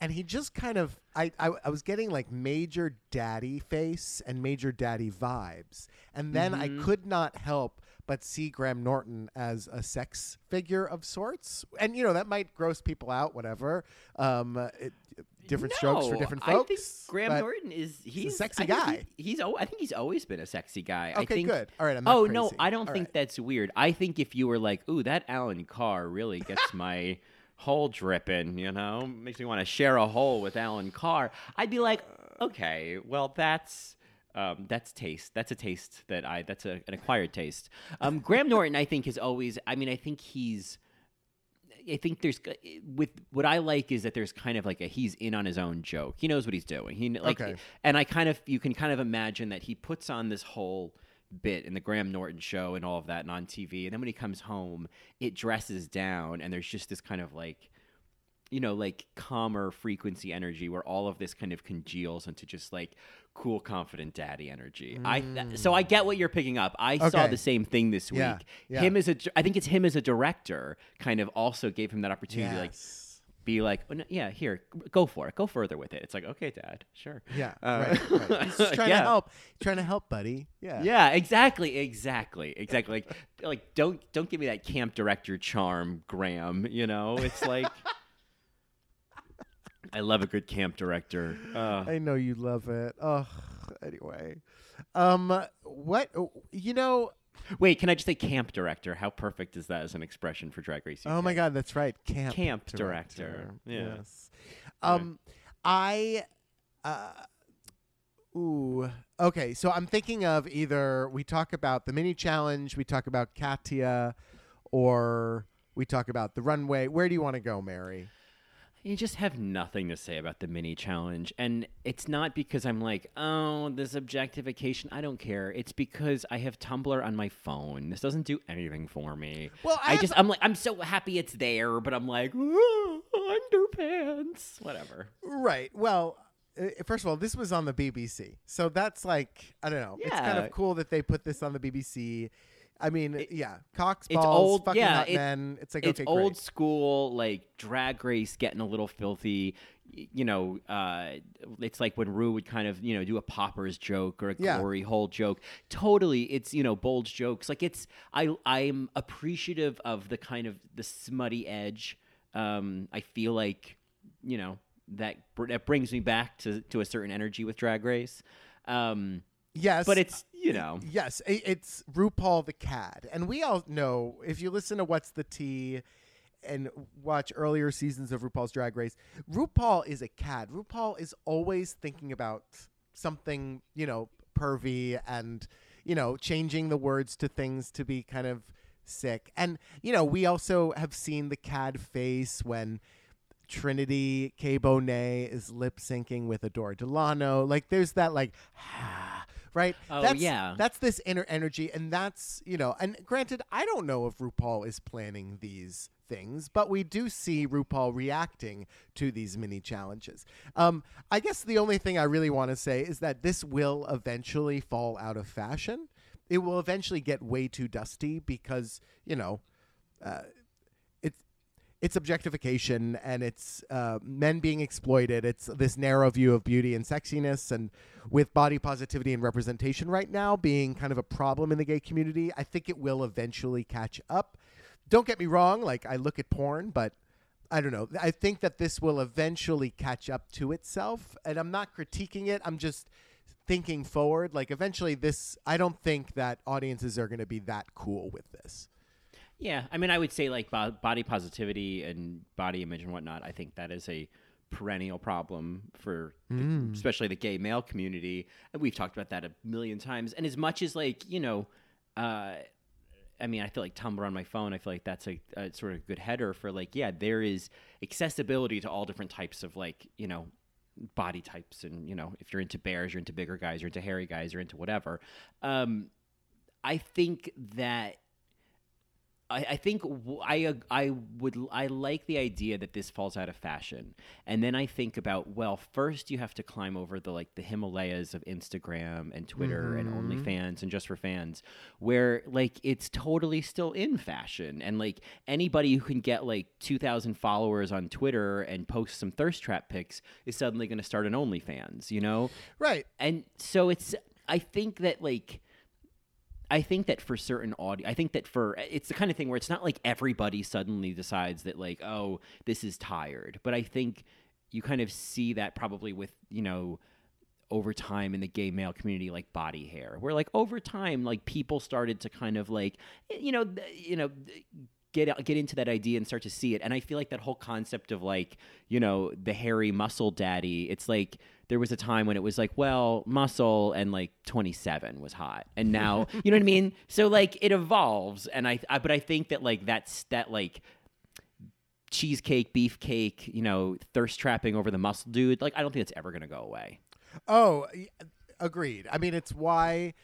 And he just kind of, I, I, I was getting like major daddy face and major daddy vibes. And then I mm-hmm. could not help but see Graham Norton as a sex figure of sorts. And, you know, that might gross people out, whatever. Um, it, different strokes for No, different I folks. think Graham Norton is he's a sexy I guy. He, he's al- I think he's always been a sexy guy. I Okay, think, good. All right, I'm not oh no. I don't All think right. that's weird. I think if you were like, "Ooh, that Alan Carr really gets my hole dripping," you know, makes me want to share a hole with Alan Carr, I'd be like, "Okay, well, that's." Um, that's taste. That's a taste that I. That's a, an acquired taste. Um, Graham Norton, I think, is always. I mean, I think he's. I think there's with what I like is that there's kind of like a he's in on his own joke. He knows what he's doing. He like, Okay. and I kind of you can kind of imagine that he puts on this whole bit in the Graham Norton show and all of that and on TV, and then when he comes home, it dresses down, and there's just this kind of like you know, like calmer frequency energy where all of this kind of congeals into just like cool, confident daddy energy. I th- so I get what you're picking up. I saw the same thing this week. Yeah. Him as a, I think it's him as a director, kind of also gave him that opportunity to like be like, oh, no, yeah, here, go for it, go further with it. It's like, okay, dad, sure. Yeah, Uh, right, right. He's trying yeah. to help. Trying to help, buddy. Yeah. Yeah, exactly, exactly, exactly. Like, like don't don't give me that camp director charm, Graham. You know, it's like. I love a good camp director. Uh, I know you love it. Oh, anyway. Um, what you know? wait, can I just say camp director? How perfect is that as an expression for Drag Race? Oh my God, that's right. Camp Camp director. Yeah. Yes. Um, I. Uh, ooh. Okay, so I'm thinking of either we talk about the mini challenge, we talk about Katya, or we talk about the runway. Where do you want to go, Mary? You just have nothing to say about the mini challenge. And it's not because I'm like, oh, this objectification. I don't care. It's because I have Tumblr on my phone. This doesn't do anything for me. Well, I I, have- just, I'm like, I'm so happy it's there, but I'm like, "Ah, underpants. Whatever. Right. Well, uh, first of all, this was on the BBC, so that's like I don't know. Yeah. It's kind of cool that they put this on the BBC. I mean, yeah, cocks, it's balls, old- fucking yeah, hot it- men. It's like it's okay, old great. school like drag race getting a little filthy you know uh it's like when rue would kind of you know do a poppers joke or a Yeah. glory hole joke totally it's you know bold jokes like it's i i'm appreciative of the kind of the smutty edge um i feel like you know that that brings me back to to a certain energy with drag race um Yes, but it's you know yes, it's RuPaul the Cad, and we all know if you listen to What's the Tee and watch earlier seasons of RuPaul's Drag Race, RuPaul is a cad. RuPaul is always thinking about something, you know, pervy and you know, changing the words to things to be kind of sick. And you know, we also have seen the cad face when Trinity K. Bonet is lip syncing with Adore Delano. Like there's that like right? Oh, that's, yeah. That's this inner energy and that's, you know, and granted, I don't know if RuPaul is planning these things, but we do see RuPaul reacting to these mini challenges. Um, I guess the only thing I really want to say is that this will eventually fall out of fashion. It will eventually get way too dusty because, you know, uh, it's objectification and it's uh, men being exploited. It's this narrow view of beauty and sexiness, and with body positivity and representation right now being kind of a problem in the gay community, I think it will eventually catch up. Don't get me wrong; like I look at porn, but I don't know. I think that this will eventually catch up to itself, and I'm not critiquing it. I'm just thinking forward. Like eventually, this. I don't think that audiences are going to be that cool with this. Yeah, I mean, I would say like bo- body positivity and body image and whatnot. I think that is a perennial problem for the- especially the gay male community. And we've talked about that a million times. And as much as like you know, uh, I mean, I feel like Tumblr on my phone. I feel like that's a, a sort of good header for like, yeah, there is accessibility to all different types of like you know body types and you know if you're into bears you're into bigger guys you're into hairy guys you're into whatever um i think that I, I think I I would I like the idea that this falls out of fashion, and then I think about well, first you have to climb over the like the Himalayas of Instagram and Twitter and mm-hmm. OnlyFans and just for fans, where like it's totally still in fashion, and like anybody who can get like two thousand followers on Twitter and post some thirst trap pics is suddenly going to start an OnlyFans, you know? Right. and so it's i think that like i think that for certain audio i think that for it's the kind of thing where it's not like everybody suddenly decides that like oh this is tired. But i think you kind of see that probably with you know over time in the gay male community like body hair where like over time like people started to kind of like eh, you know you know get get into that idea and start to see it. And i feel like that whole concept of like you know the hairy muscle daddy it's like there was a time when it was like well muscle and like 27 was hot. And now you know what i mean? So like it evolves. And I, I but i think that like that's that like cheesecake beefcake you know thirst trapping over the muscle dude like i don't think it's ever going to go away. Oh, agreed. I mean, it's why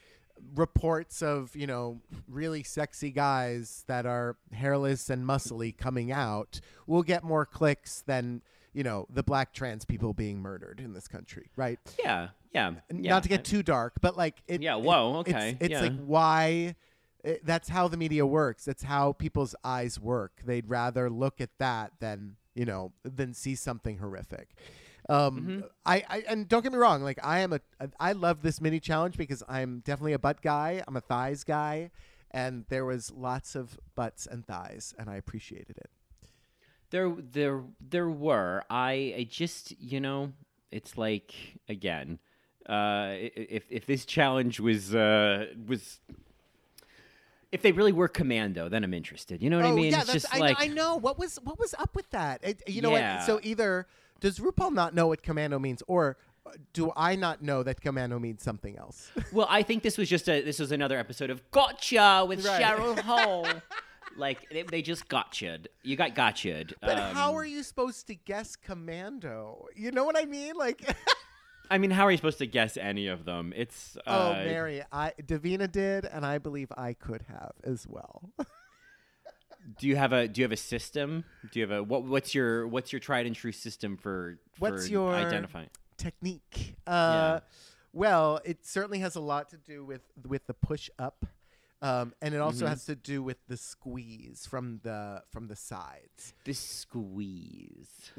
reports of you know really sexy guys that are hairless and muscly coming out will get more clicks than you know the black trans people being murdered in this country, right? yeah yeah, yeah. Not to get too dark, but like it. Yeah, whoa, it's- okay, It's, yeah. like why. It, that's how the media works. That's how people's eyes work. They'd rather look at that than you know than see something horrific. Um, Mm-hmm. I, I and don't get me wrong. Like I am a, I love this mini challenge because I'm definitely a butt guy. I'm a thighs guy, and there was lots of butts and thighs, and I appreciated it. There, there, there were. I, I just, you know, it's like again, uh, i- i- if if this challenge was uh, was, if they really were commando, then I'm interested. You know what I oh mean? yeah, it's that's just I, like I know what was what was up with that. It, you know Yeah. what? So either does RuPaul not know what commando means, or uh, do I not know that commando means something else? Well, I think this was just a this was another episode of Gotcha with Right. Cheryl Hole. like they, they just gotcha'd. You got gotcha'd. but Um, how are you supposed to guess commando? You know what I mean? Like, I mean, how are you supposed to guess any of them? It's oh, uh, Mary, I Divina did, and I believe I could have as well. Do you have a Do you have a system? Do you have a what? What's your What's your tried and true system for What's your- identifying? Technique. Uh, Well, it certainly has a lot to do with with the push up. Um, and it also Mhm. has to do with the squeeze from the from the sides. The squeeze.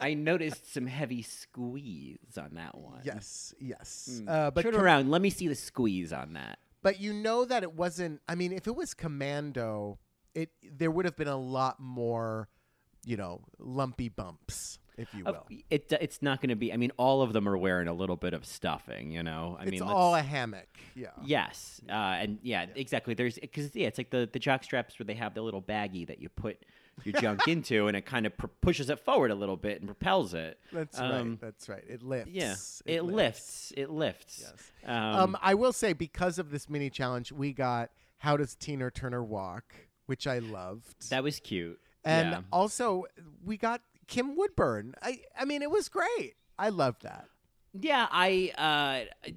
I noticed some heavy squeeze on that one. Yes, yes. Mm. Uh, but Turn com- around. Let me see the squeeze on that. But you know that it wasn't. I mean, if it was commando, it there would have been a lot more, you know, lumpy bumps, if you will. It it's not going to be. I mean, all of them are wearing a little bit of stuffing. You know. I it's mean, all a hammock. Yeah. Yes, uh, and yeah, exactly. There's because yeah, it's like the the jock straps where they have the little baggie that you put your junk into, and it kind of pr- pushes it forward a little bit and propels it. That's Um, right. That's right. It lifts. Yeah, it, lifts. It lifts. Yes. Um, Um, I will say because of this mini challenge, we got "How Does Tina Turner Walk," which I loved, that was cute. and yeah. also we got Kim Woodburn. I I mean, it was great. I loved that. Yeah, I uh,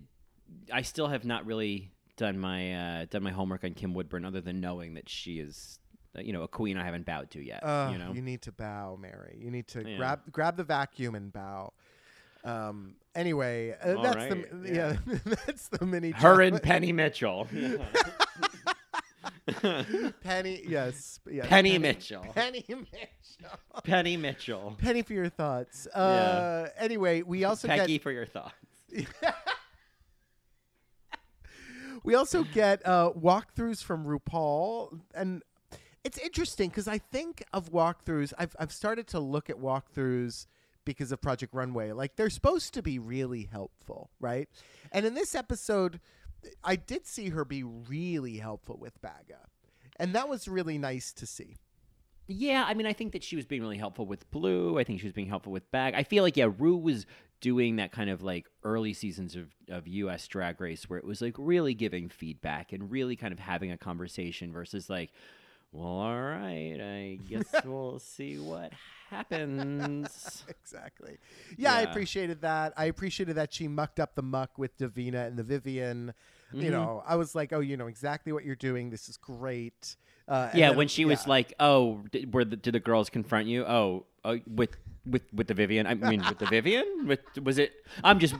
I- still have not really done my uh, done my homework on Kim Woodburn, other than knowing that she is, you know, a queen I haven't bowed to yet. Uh, you know, you need to bow, Mary. You need to Yeah. grab grab the vacuum and bow. Um. Anyway, uh, that's right, the yeah. that's the mini her and Penny Mitchell. Penny. Yes. yes Penny Mitchell. Penny Mitchell. Penny Mitchell. Penny for your thoughts. Uh, Anyway, we also Pecky get for your thoughts. we also get uh, walkthroughs from RuPaul, and it's interesting because I think of walkthroughs. I've I've started to look at walkthroughs because of Project Runway. Like they're supposed to be really helpful, right? And in this episode, I did see her be really helpful with Baga, and that was really nice to see. Yeah, I mean, I think that she was being really helpful with Blu. I think she was being helpful with Bag. I feel like yeah, Rue was doing that kind of like early seasons of of U.S. Drag Race where it was like really giving feedback and really kind of having a conversation versus like, well, all right, I guess we'll see what happens. exactly. Yeah, I appreciated that. I appreciated that she mucked up the muck with Divina and the Vivienne. Mm-hmm. You know, I was like, oh, you know exactly what you're doing. This is great. Uh, yeah, then- when she was like, "Oh, did, were the, did the girls confront you? Oh, oh, with with with the Vivienne? I mean, with the Vivienne? With was it? I'm just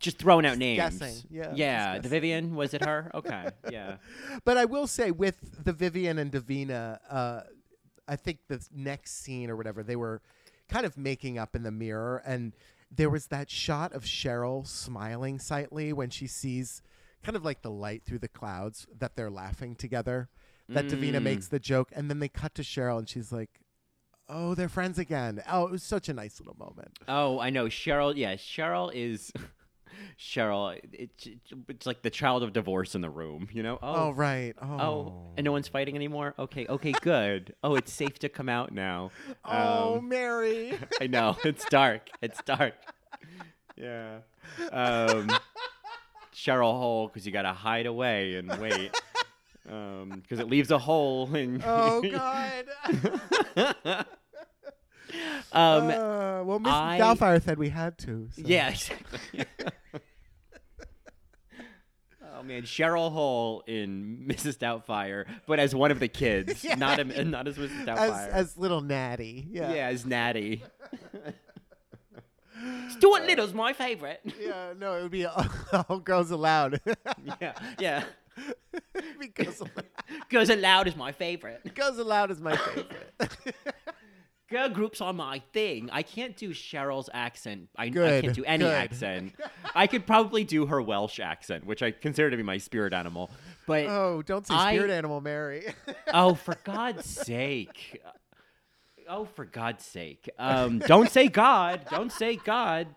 just throwing out names. guessing, yeah, yeah. The Vivienne was it her? Okay, yeah. But I will say, with the Vivienne and Divina, uh, I think the next scene or whatever, they were kind of making up in the mirror, and there was that shot of Cheryl smiling slightly when she sees kind of like the light through the clouds that they're laughing together. That Divina Mm. makes the joke, and then they cut to Cheryl, and she's like, oh, they're friends again. Oh, it was such a nice little moment. Oh, I know. Cheryl, yeah, Cheryl is Cheryl. It's it's like the child of divorce in the room, you know? Oh, Oh, right. Oh. oh, and no one's fighting anymore. Okay, okay, good. oh, it's safe to come out now. Oh, Um, Mary. I know it's dark. It's dark. Yeah. Um, Cheryl hole because you gotta hide away and wait. Um, because it leaves a hole in. oh God. um, Uh, well, Miss I- Doubtfire said we had to. so- Yeah, exactly. oh man, Cheryl Hole in Mrs. Doubtfire, but as one of the kids, not a, not as Mrs. Doubtfire. as little Natty. Yeah. yeah. as Natty. Stuart Little's my favorite. Yeah, no, it would be all girls allowed. yeah, yeah. because Girls Aloud is my favorite. girls Aloud is my favorite. Girl groups are my thing. I can't do Cheryl's accent. I, I Good, can't do any good. accent. I could probably do her Welsh accent, which I consider to be my spirit animal. But oh, don't say I- spirit animal, Mary. oh, for God's sake. Oh, for God's sake. Um, don't say God. Don't say God.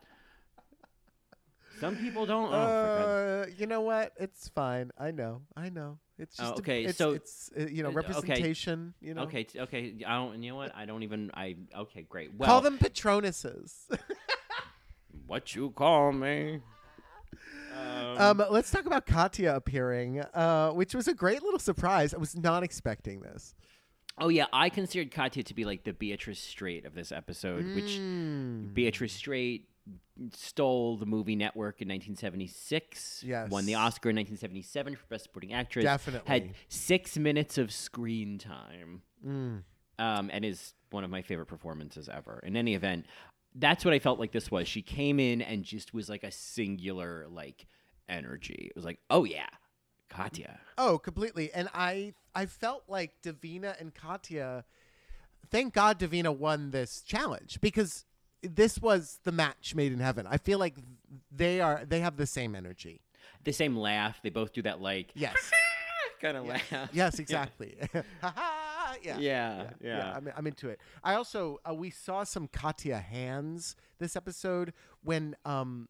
Some people don't. Oh, uh, you know what? It's fine. I know. I know. It's Oh, just a- okay, it's, so- it's uh, you know uh, okay. representation. You know. Okay, okay. I don't. You know what? I don't even. I. Okay, great. Well, Call them Patronuses. what you call me. um, let's talk about Katya appearing, uh, which was a great little surprise. I was not expecting this. Oh yeah, I considered Katya to be like the Beatrice Straight of this episode, which Mm. Beatrice Straight stole the movie Network in 1976. Yes. Won the Oscar in 1977 for Best Supporting Actress. Definitely. Had six minutes of screen time. Mm. Um, and is one of my favorite performances ever. In any event, that's what I felt like this was. She came in and just was like a singular like energy. It was like, oh yeah, Katya. Oh, completely. And I I felt like Divina and Katya. Thank God Divina won this challenge because this was the match made in heaven. I feel like they are they have the same energy. The same laugh. They both do that like Yes. kind of laugh. yes, exactly. yeah. Yeah, yeah. I'm, I'm into it. I also uh, we saw some Katya hands this episode when um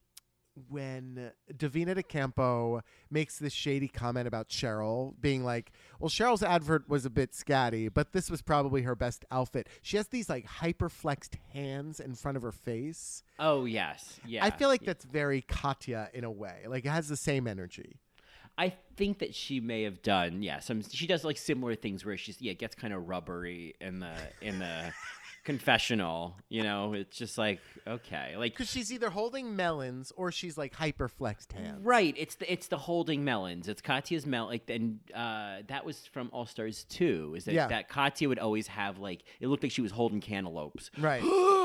when Divina De Campo makes this shady comment about Cheryl being like, "Well, Cheryl's advert was a bit scatty, but this was probably her best outfit." She has these like hyperflexed hands in front of her face. Oh yes, yeah. I feel like that's very Katya in a way. Like it has the same energy. I think that she may have done yeah. Some she does like similar things where she's yeah it gets kind of rubbery in the in the confessional. You know, it's just like okay, like Because she's either holding melons or she's like hyperflexed hands. Right, it's the it's the holding melons. It's Katya's mel like and uh, that was from All Stars two. Is that Yeah. that Katya would always have like it looked like she was holding cantaloupes. Right.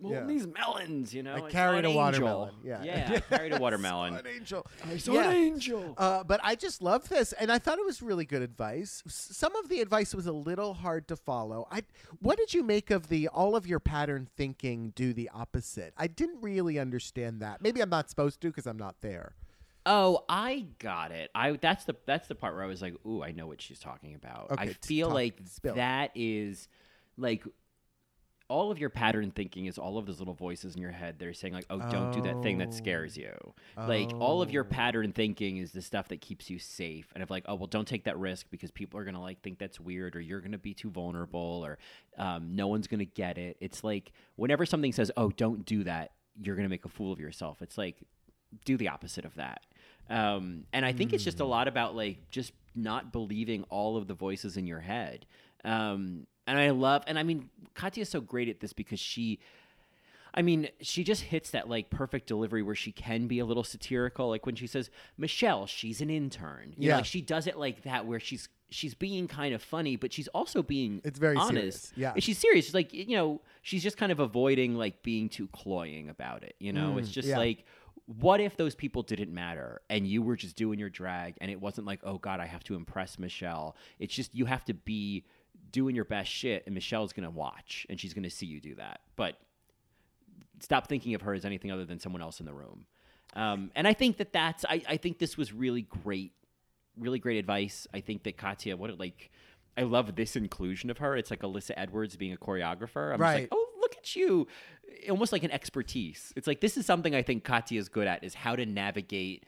holding Yeah. these melons, you know. I I carried an a watermelon. Yeah. yeah, I carried a watermelon. An angel. I saw Yeah. an angel. Uh, but I just love this, and I thought it was really good advice. S- Some of the advice was a little hard to follow. I, what did you make of the all of your pattern thinking do the opposite? I didn't really understand that. Maybe I'm not supposed to because I'm not there. Oh, I got it. I that's the that's the part where I was like, "Ooh, I know what she's talking about." I Okay, t- feel talk- like spill. that is like all of your pattern thinking is all of those little voices in your head that are saying like, "Oh, don't do that thing that scares you." Like all of your Oh. pattern thinking is the stuff that keeps you safe, and if like, "Oh, well, don't take that risk because people are gonna like think that's weird, or you're gonna be too vulnerable, or um, no one's gonna get it." It's like whenever something says, "Oh, don't do that," you're gonna make a fool of yourself. It's like do the opposite of that. Um, and I think it's just a lot about like just not believing all of the voices in your head. Um, and I love, and I mean, Katya's so great at this because she, I mean, she just hits that like perfect delivery where she can be a little satirical. Like when she says, Michelle, she's an intern. You know, Yeah. like she does it like that where she's, she's being kind of funny, but she's also being It's very honest. serious, yeah. She's serious. She's like, you know, she's just kind of avoiding like being too cloying about it. You know, it's just Mm, yeah. like, what if those people didn't matter and you were just doing your drag and it wasn't like, oh God, I have to impress Michelle. It's just you have to be doing your best shit and Michelle's gonna watch and she's gonna see you do that. But stop thinking of her as anything other than someone else in the room. Um, and I think that that's I, I think this was really great, really great advice. I think that Katya, what it like, I love this inclusion of her. It's like Alyssa Edwards being a choreographer. I'm Right. like, oh, look at you. Almost like an expertise. It's like this is something I think Katya is good at is how to navigate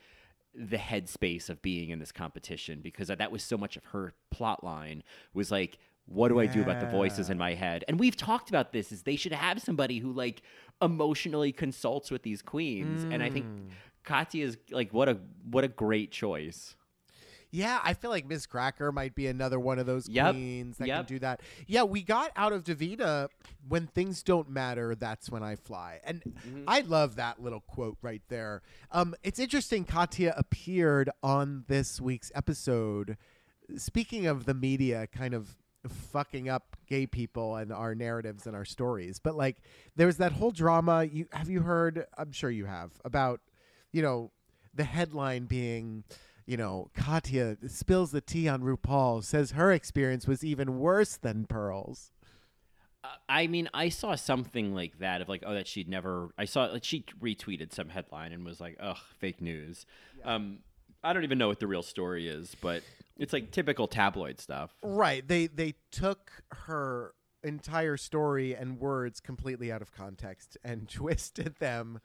the headspace of being in this competition because that was so much of her plot line was like what do I do about the voices in my head? And we've talked about this is they should have somebody who like emotionally consults with these queens. And I think Mm. Katya is like what a what a great choice. Yeah, I feel like Miz Cracker might be another one of those Yep. queens that Yep. can do that. Yeah, we got out of Divina when things don't matter, that's when I fly. And Mm-hmm. I love that little quote right there. Um, it's interesting Katya appeared on this week's episode. Speaking of the media kind of fucking up gay people and our narratives and our stories, but like there's that whole drama you have you heard, I'm sure you have, about you know, the headline being, you know, Katya spills the tea on RuPaul, says her experience was even worse than Pearl's. I mean, I saw something like that of like, oh, that she'd never. I saw like she retweeted some headline and was like, ugh, fake news. Um, I don't even know what the real story is, but it's like typical tabloid stuff. Right. They they took her entire story and words completely out of context and twisted them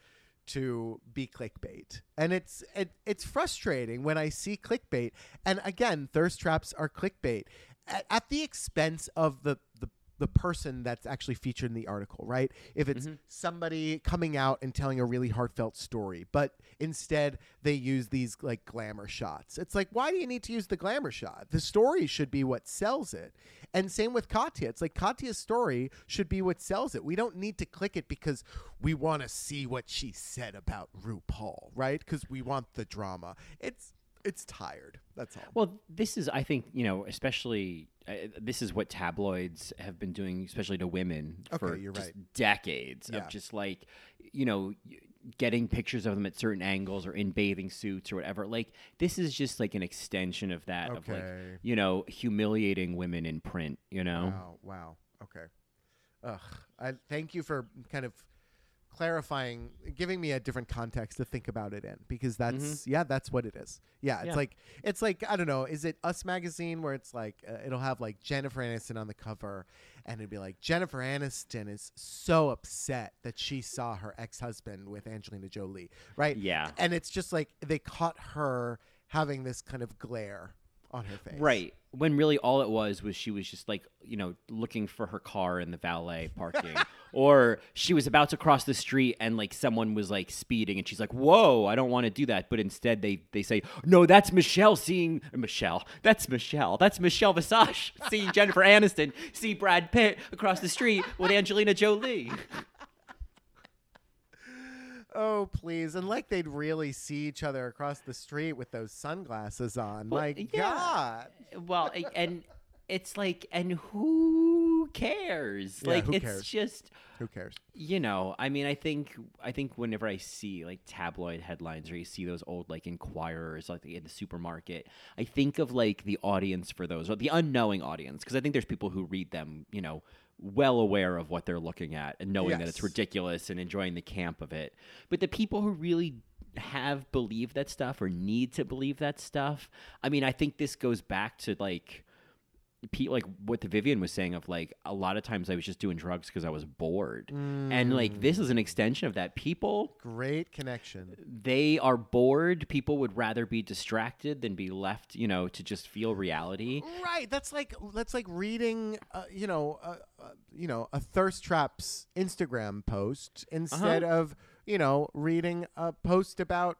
to be clickbait. And it's it, it's frustrating when I see clickbait. And again, thirst traps are clickbait at, at the expense of the the person that's actually featured in the article, right? If it's mm-hmm. somebody coming out and telling a really heartfelt story, but instead they use these like glamour shots. It's like, why do you need to use the glamour shot? The story should be what sells it. And same with Katya. It's like Katya's story should be what sells it. We don't need to click it because we want to see what she said about RuPaul, right? Because we want the drama. It's it's tired. That's all. Well, this is, I think, you know, especially this is what tabloids have been doing, especially to women for you're just right. decades Yeah. of just like, you know, getting pictures of them at certain angles or in bathing suits or whatever. Like, this is just like an extension of that, of like, you know, humiliating women in print. You know, Wow. Wow. Okay. Ugh. I thank you for kind of clarifying, giving me a different context to think about it in because that's yeah, that's what it is. Yeah, it's Yeah. like it's like I don't know, is it Us magazine where it's like uh, it'll have like Jennifer Aniston on the cover and it'd be like Jennifer Aniston is so upset that she saw her ex-husband with Angelina Jolie, right? Yeah. And it's just like they caught her having this kind of glare on her face. Right. When really all it was was she was just like, you know, looking for her car in the valet parking. or she was about to cross the street and like someone was like speeding and she's like, Whoa, I don't want to do that. But instead they they say, No, that's Michelle seeing Michelle. That's Michelle. That's Michelle Visage seeing Jennifer Aniston see Brad Pitt across the street with Angelina Jolie. Oh, please. And like they'd really see each other across the street with those sunglasses on. Well, My yeah. God. Well, and it's like and who cares? Yeah, like who it's cares? just Who cares? you know i mean i think i think whenever i see like tabloid headlines or you see those old like inquirers like in the supermarket i think of like the audience for those or the unknowing audience because i think there's people who read them you know well aware of what they're looking at and knowing that it's ridiculous and enjoying the camp of it. But the people who really have believed that stuff or need to believe that stuff i mean i think this goes back to like Pete, like what the Vivienne was saying of like a lot of times I was just doing drugs because I was bored, and like this is an extension of that. People Great connection. they are bored. People would rather be distracted than be left, you know, to just feel reality. Right. That's like that's like reading, uh, you know, uh, uh, you know, a thirst traps Instagram post instead Uh-huh. of you know reading a post about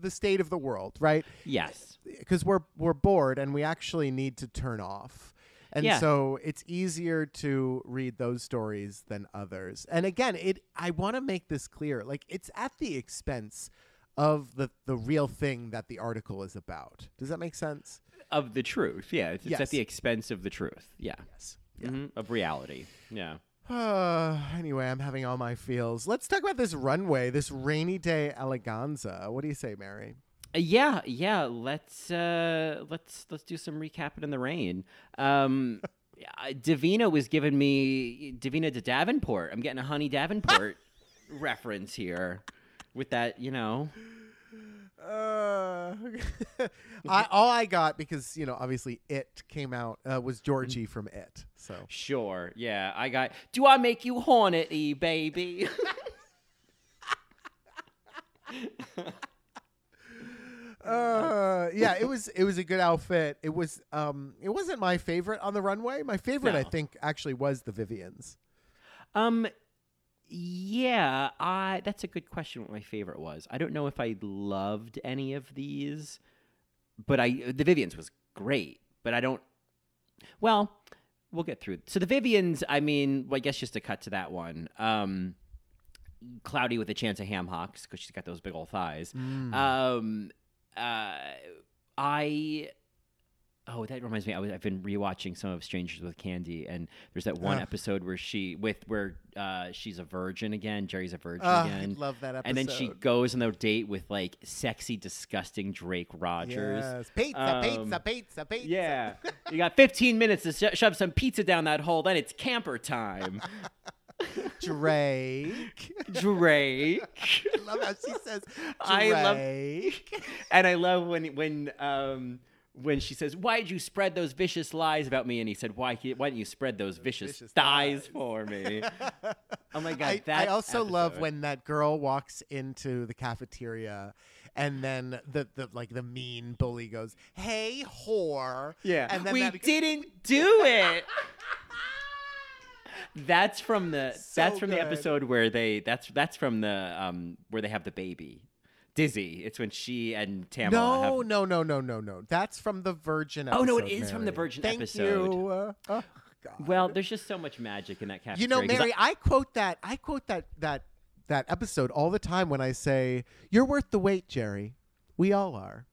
the state of the world, right? Yes, because we're we're bored and we actually need to turn off. And Yeah. so it's easier to read those stories than others. And again, it I want to make this clear. Like it's at the expense of the the real thing that the article is about. Does that make sense? of the truth. Yeah, it's, it's Yes. at the expense of the truth. Yeah, Yes. Mhm, of reality. Yeah. Uh, anyway, I'm having all my feels. Let's talk about this runway, this rainy day eleganza. What do you say, Mary? Uh, yeah, yeah. Let's uh, let's let's do some recapping in the rain. Um, Divina was giving me Divina de Davenport. I'm getting a Honey Davenport reference here with that. You know, Uh, I, all I got because you know obviously it came out uh, was Georgie from it. So Sure. Yeah, I got. Do I make you hornety, baby? Uh, yeah, it was it was a good outfit. It was um it wasn't my favorite on the runway. My favorite I think actually was the Vivienne's. um, yeah. I. That's a good question. What my favorite was. I don't know if I loved any of these, but I. The Vivienne's was great, but I don't. Well, we'll get through. So the Vivienne's. I mean, well, I guess just to cut to that one. Um. Cloudy with a chance of ham hocks because she's got those big old thighs. Um, uh, I oh that reminds me. I was, I've been rewatching some of Strangers with Candy, and there's that one Ugh. episode where she with where uh, she's a virgin again. Jerri's a virgin Ah, I again. love that And then she goes on a date with like sexy, disgusting Drake Rogers. Yes. Pizza, Um, pizza, pizza, pizza. Yeah, you got 15 minutes to sho- shove some pizza down that hole. Then it's camper time. Drake. Drake. I love how she says Drake. I love- and I love when when um when she says, "Why did you spread those vicious lies about me?" and he said, "Why why didn't you spread those vicious, vicious thighs thighs." for me?" oh my god! I, that I also love when that girl walks into the cafeteria and then the, the like the mean bully goes, "Hey, whore!" yeah, and then we that, didn't do it. That's from the So that's from the episode where they that's that's from the um where they have the baby. Dizzy. It's when she and Tamala No, have no, no, no, no, no. That's from the Virgin episode. Oh, no, it is from the Virgin Thank episode. You. Uh, oh, God. Well, there's just so much magic in that cafeteria. you know, 'cause I- Mary, I, quote that. I quote that that that episode all the time when I say, "You're worth the wait, Jerri." We all are.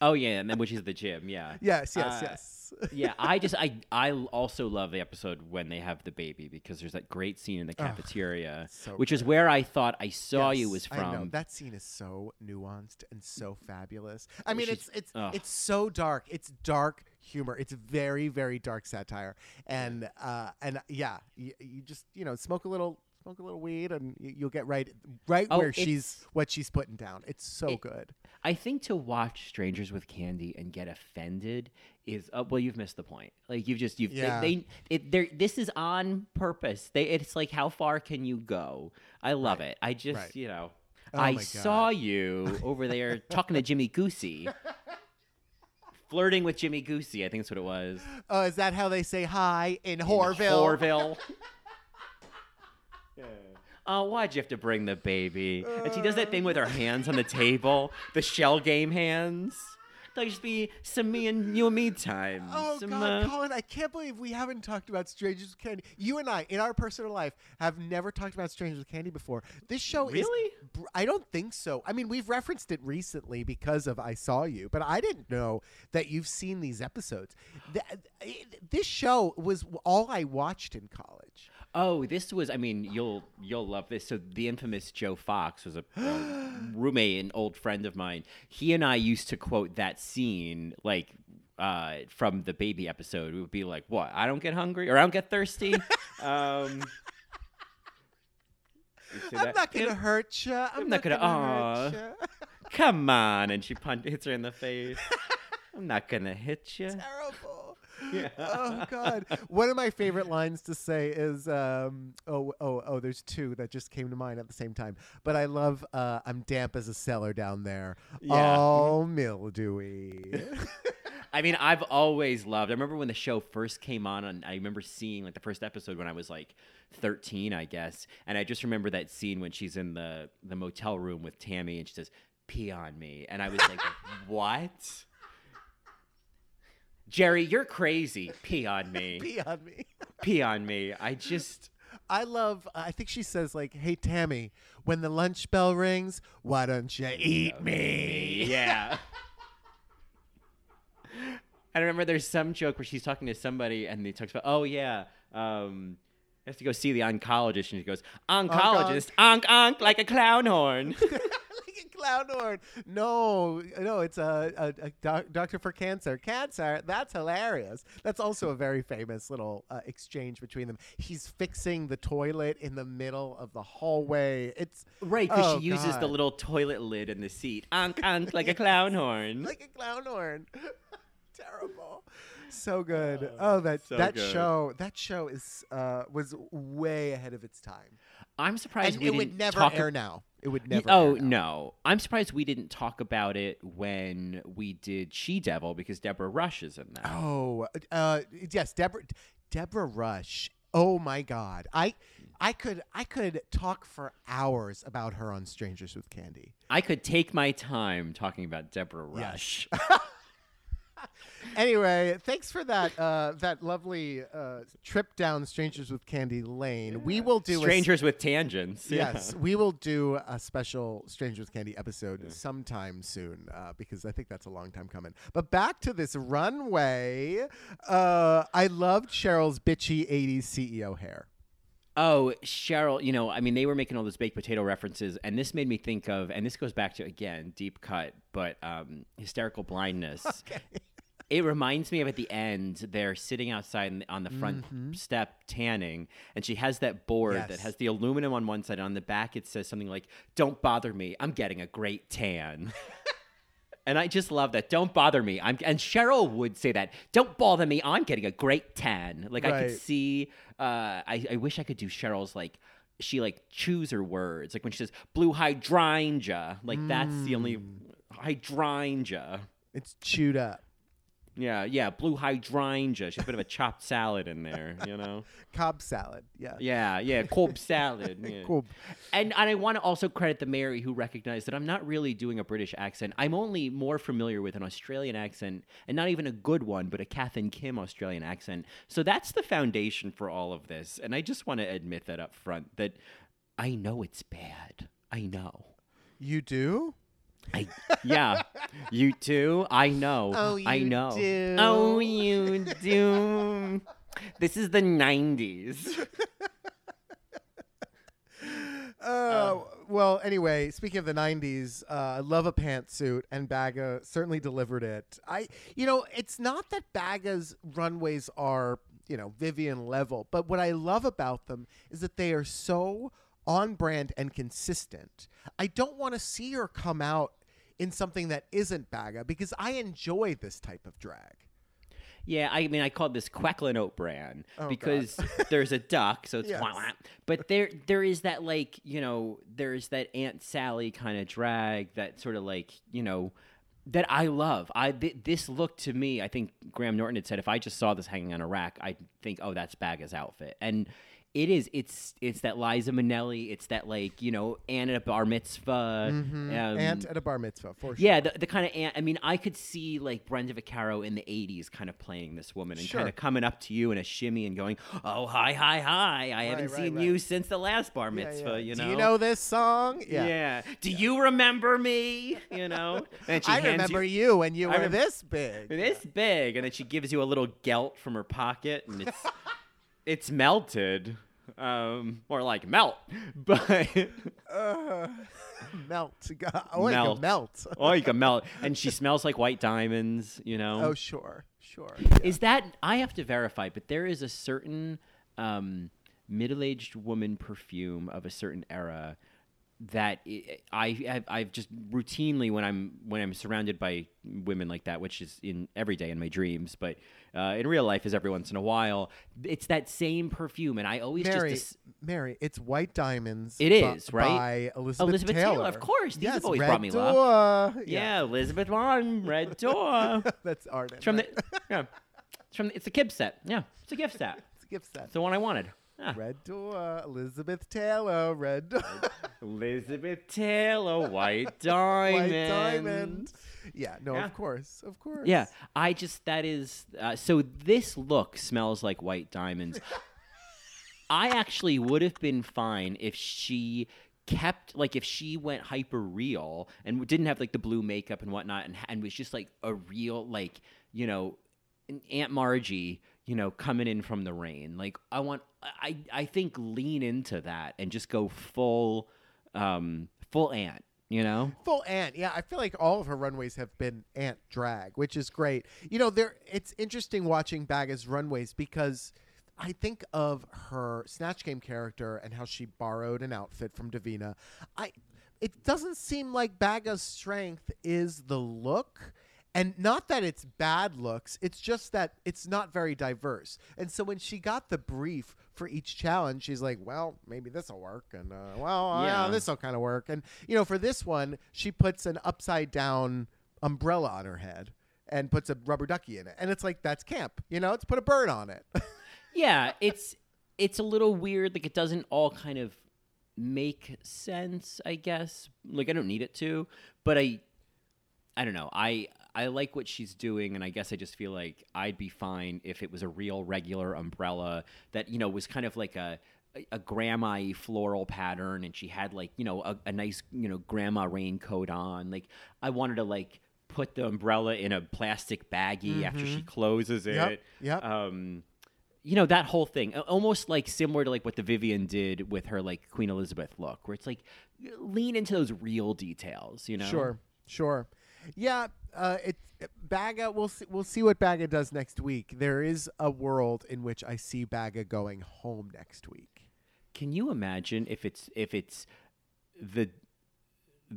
Oh yeah, and then which is the gym, yeah. Yes, yes, Uh, yes. yeah, I just I I also love the episode when they have the baby because there's that great scene in the cafeteria, so which is where I thought I saw you Yes, was I know. from. That scene is so nuanced and so fabulous. I mean, it's it's ugh. it's so dark. It's dark humor. It's very very dark satire. And uh and yeah, you, you just you know smoke a little smoke a little weed and you, you'll get right right Oh, where she's what she's putting down. It's so It- good. I think to watch Strangers with Candy and get offended is uh, well, you've missed the point. Like you've just you've Yeah. they, they it this is on purpose. They it's like how far can you go? I love it. I just Right. you know. Oh I saw you over there talking to Jimmy Goosey. Flirting with Jimmy Goosey, I think that's what it was. Oh, is that how they say hi in In Horville? Oh, why'd you have to bring the baby? And she does that thing with her hands on the table, the shell game hands. There'll just be some me and you and me time. Oh some, God, uh, Colin! I can't believe we haven't talked about Strangers with Candy. You and I, in our personal life, have never talked about Strangers with Candy before. This show is. Really? br- I don't think so. I mean, we've referenced it recently because of I Saw You, but I didn't know that you've seen these episodes. Th- This show was all I watched in college. Oh, this was. I mean, you'll you'll love this. So the infamous Joe Fox was a, a roommate, an old friend of mine. He and I used to quote that scene like uh, from the baby episode. It would be like, "What? I don't get hungry or I don't get thirsty." um, I'm not gonna hurt you. I'm, not gonna- hurt aw. ya. Come on, and she punch, hits her in the face. I'm not gonna hit you. Terrible. Yeah. oh God! One of my favorite lines to say is, um, "Oh, oh, oh." There's two that just came to mind at the same time, but I love. Uh, I'm damp as a cellar down there, Yeah. all mildewy. I mean, I've always loved. I remember when the show first came on, and I remember seeing like the first episode when I was like 13, I guess. And I just remember that scene when she's in the the motel room with Tammi, and she says, "Pee on me," and I was like, "What?" Jerri, you're crazy. Pee on me. Pee on me. Pee on me. I just. I love. I think she says like, "Hey Tammi, when the lunch bell rings, why don't you eat me?" Yeah. I remember there's some joke where she's talking to somebody and he talks about, oh yeah, um, I have to go see the oncologist, and she goes, oncologist, onk onk, like a clown horn. Like clown horn. No, no, it's a, a, a doc, doctor for cancer. Cancer. That's hilarious. That's also a very famous little uh, exchange between them. He's fixing the toilet in the middle of the hallway. It's Right, because Oh, she uses the little toilet lid in the seat. Ank, like a clown horn. like a clown horn. Terrible. So good. Oh, that so that good. show. That show is uh, was way ahead of its time, I'm surprised and we it didn't would never talk air now. It would never. oh no, I'm surprised we didn't talk about it when we did She Devil because Deborah Rush is in that. Oh, uh, yes, Deborah Deborah Rush. Oh my God, I I could I could talk for hours about her on Strangers with Candy. I could take my time talking about Deborah Rush. Anyway, thanks for that uh, that lovely uh, trip down Strangers with Candy Lane. We will do a s- Strangers with tangents. yeah. Yes, we will do a special Strangers with Candy episode sometime soon uh, because I think that's a long time coming. But back to this runway. Uh, I loved Cheryl's bitchy 80s CEO hair. Oh, Cheryl, you know, I mean, they were making all those baked potato references, and this made me think of, and this goes back to, again, deep cut, but um, hysterical blindness. It reminds me of at the end, they're sitting outside on the front step tanning, and she has that board that has the aluminum on one side, and on the back it says something like, Don't bother me, I'm getting a great tan. And I just love that. Don't bother me. I'm and Cheryl would say that. Don't bother me. I'm getting a great tan. Like I Right. could see. Uh, I I wish I could do Cheryl's like. She like choose her words. Like when she says Blu Hydrangea. Like that's the only hydrangea. It's chewed up. Yeah, yeah, Blu Hydrangea. She's a bit of a chopped salad in there. You know. Cobb salad. Yeah. Yeah, yeah, Cobb salad. Yeah. Cobb. And and I want to also credit the Mary who recognized that I'm not really doing a British accent. I'm only more familiar with an Australian accent, and not even a good one, but a Kath and Kim Australian accent. So that's the foundation for all of this. And I just want to admit that up front that I know it's bad. I know. You do? I yeah, you too. I know. Oh, I you know. do. Oh, you do. This is the '90s. Uh, well, anyway, speaking of the '90s, uh, I love a pantsuit, and Baga certainly delivered it. I, you know, it's not that Baga's runways are, you know, Vivienne level, but what I love about them is that they are so on brand and consistent. I don't want to see her come out in something that isn't Baga because I enjoy this type of drag. Yeah, I mean, I called this Quecklin Oat Bran Oh, because there's a duck, so it's Yes. wah, wah. But there, there is that like you know, there's that Aunt Sally kind of drag that sort of like you know that I love. I th- this look to me, I think Graham Norton had said if I just saw this hanging on a rack, I'd think, oh, that's Baga's outfit, and it is. It's it's that Liza Minnelli. It's that like you know aunt at a bar mitzvah. Um, Aunt at a bar mitzvah, for sure. yeah, the, the kind of aunt. I mean, I could see like Brenda Vaccaro in the '80s, kind of playing this woman and Sure. kind of coming up to you in a shimmy and going, "Oh, hi, hi, hi! I haven't right, seen right. you since the last bar mitzvah." yeah. You know? Do you know this song? Yeah. yeah. Do you remember me? You know? And she I remember you you when you I were this big. this big, and then she gives you a little gelt from her pocket, and it's it's melted, um, or like melt, but. Uh, melt. God, Oh, Melt. melt. Oh, you can melt, and she smells like white diamonds. You know. Oh, sure, sure. Is that I have to verify, but there is a certain um, middle-aged woman perfume of a certain era that i I I've, just routinely when I'm when I'm surrounded by women like that, which is in every day in my dreams, but uh, in real life is every once in a while. It's that same perfume, and I always Mary, just. Mary, it's White Diamonds. It is is, right? By Elizabeth, Elizabeth Taylor. Taylor, of course. These yes, have always Red brought me Door. love. Yeah. Yeah, Elizabeth Warren, Red Door. That's Arden. It's from right? the yeah, it's from the, it's a kib set. Yeah, it's a gift set. It's a gift set. It's the one I wanted. Red Door, Elizabeth Taylor, Red Door, Elizabeth Taylor, White diamond. White. Diamond. Yeah, no, Yeah. of course, of course. Yeah, I just that is uh, so. This look smells like white diamonds. I actually would have been fine if she kept like if she went hyper real and didn't have like the blue makeup and whatnot and and was just like a real like you know Aunt Margie you know coming in from the rain like I want I I think lean into that and just go full um full ant, you know? Full ant. Yeah, I feel like all of her runways have been ant drag, which is great. You know, there it's interesting watching Baga's runways because I think of her Snatch Game character and how she borrowed an outfit from Divina. I it doesn't seem like Baga's strength is the look. And not that it's bad looks, it's just that it's not very diverse. And so when she got the brief for each challenge, she's like, well, maybe this will work. And, uh, well, yeah, Yeah. this will kind of work. And, you know, for this one, she puts an upside down umbrella on her head and puts a rubber ducky in it. And it's like, that's camp. You know, it's put a bird on it. yeah, it's it's a little weird. Like it doesn't all kind of make sense. I guess. Like I don't need it to, but I, I don't know. I I like what she's doing, and I guess I just feel like I'd be fine if it was a real regular umbrella that you know was kind of like a a grandma floral pattern and she had like you know a, a nice you know grandma raincoat on like i wanted to like put the umbrella in a plastic baggie after she closes it Yep, yep. um you know that whole thing almost like similar to like what the vivienne did with her like queen elizabeth look where it's like lean into those real details you know Sure, sure. Yeah, uh, it, Baga. We'll see, we'll see what Baga does next week. There is a world in which I see Baga going home next week. can you imagine if it's if it's the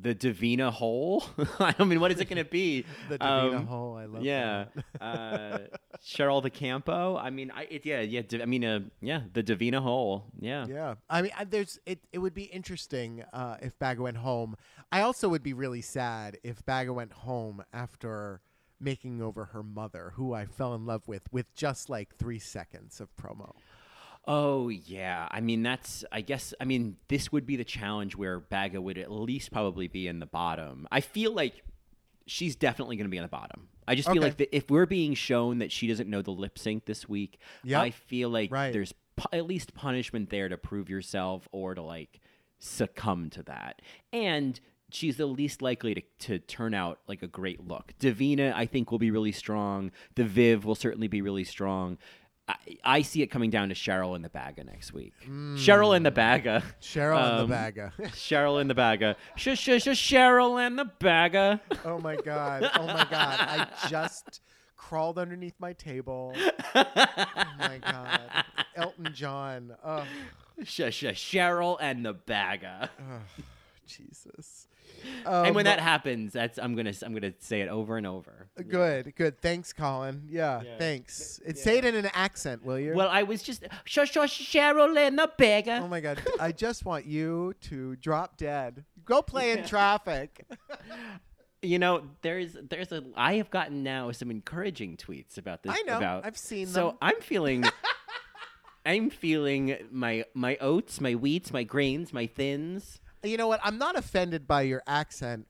the Divina hole. I mean, what is it going to be? The Divina Um, hole. I love. That. Yeah, uh, Cheryl De Campo. I mean, I it, yeah, yeah. I mean, uh, yeah, the Divina hole. Yeah. Yeah, I mean, I, there's it. It would be interesting uh, if Baga went home. I also would be really sad if Baga went home after making over her mother, who I fell in love with, with just like three seconds of promo. Oh yeah. I mean, that's. I guess. I mean, this would be the challenge where Baga would at least probably be in the bottom. I feel like she's definitely going to be in the bottom. I just feel Okay. like that if we're being shown that she doesn't know the lip sync this week, Yep. I feel like Right. there's pu- at least punishment there to prove yourself or to like succumb to that. And she's the least likely to, to turn out like a great look. Divina, I think, will be really strong. The Viv will certainly be really strong. I, I see it coming down to Cheryl in the Baga next week. Cheryl in the Baga. Cheryl and Um, the Baga. Cheryl in the Baga. Sh sh sh Cheryl in the Baga. Oh my god! Oh my god! I just crawled underneath my table. Oh my god! Elton John. Oh, Sh sh Cheryl and the Baga. Jesus. And when Um, that happens, that's I'm gonna I'm gonna say it over and over. Good, good. Thanks, Colin. Yeah, thanks. It, Say it in an accent, will you? Well, I was just shush shush Cheryl and the Baga. oh my god! I just want you to drop dead. Go play in traffic. you know, there's there's a I have gotten now some encouraging tweets about this. I know. About, I've seen So them. I'm feeling. I'm feeling my my oats, my wheats, my grains, my thins. You know what? I'm not offended by your accent.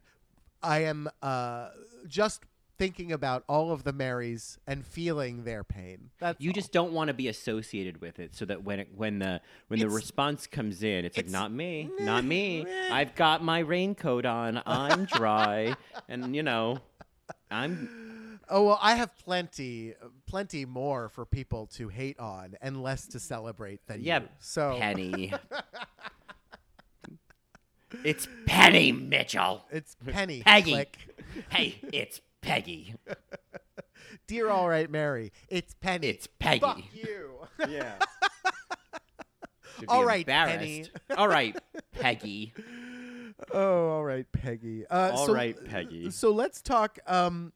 I am uh, just thinking about all of the Marys and feeling their pain. That's You all. just don't want to be associated with it, so that when it, when the when the response comes in, it's, like not me, not me. meh. I've got my raincoat on. I'm dry, and you know, I'm Oh well, I have plenty, plenty more for people to hate on and less to celebrate than yeah. you. So Penny. it's Penny Mitchell. it's Penny. Peggy. Click. Hey, it's Peggy. Dear All Right Mary, it's Penny. It's Peggy. Fuck you. Yeah. All right, Penny. All right, Peggy. oh, all right, Peggy. Uh, All so, right, Peggy. So let's talk. Um,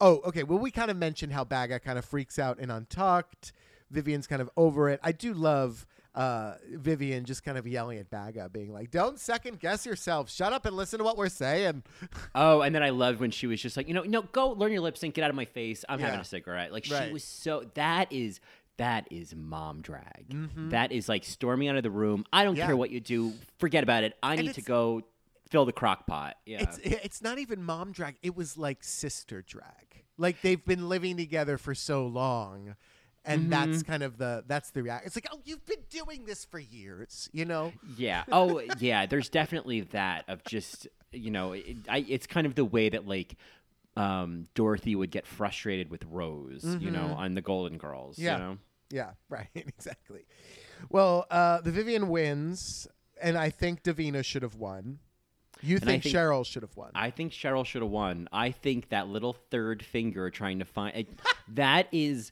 oh, okay. Well, we kind of mentioned how Baga kind of freaks out in Untucked. Vivienne's kind of over it. I do love uh, Vivienne just kind of yelling at Baga, being like, "Don't second guess yourself. Shut up and listen to what we're saying." Oh, and then I loved when she was just like, you know, no, go learn your lip sync, get out of my face. I'm having a cigarette. Like Right. she was so that is that is mom drag. Mm-hmm. That is like storming out of the room. I don't Yeah. care what you do. Forget about it. I need to go fill the crock pot. Yeah. It's it's not even mom drag. It was like sister drag. Like they've been living together for so long. And that's Mm-hmm. kind of the that's the react. It's like, oh, you've been doing this for years, you know. Yeah. Oh, yeah. There's definitely that of just you know, it, I, it's kind of the way that like um, Dorothy would get frustrated with Rose, you know, on the Golden Girls. Mm-hmm. Yeah. You know. Yeah, right, exactly. Well, uh, the Vivienne wins, and I think Davina should have won. You I think, Cheryl should have won? I think Cheryl should have won. I think that little third finger trying to find it, that is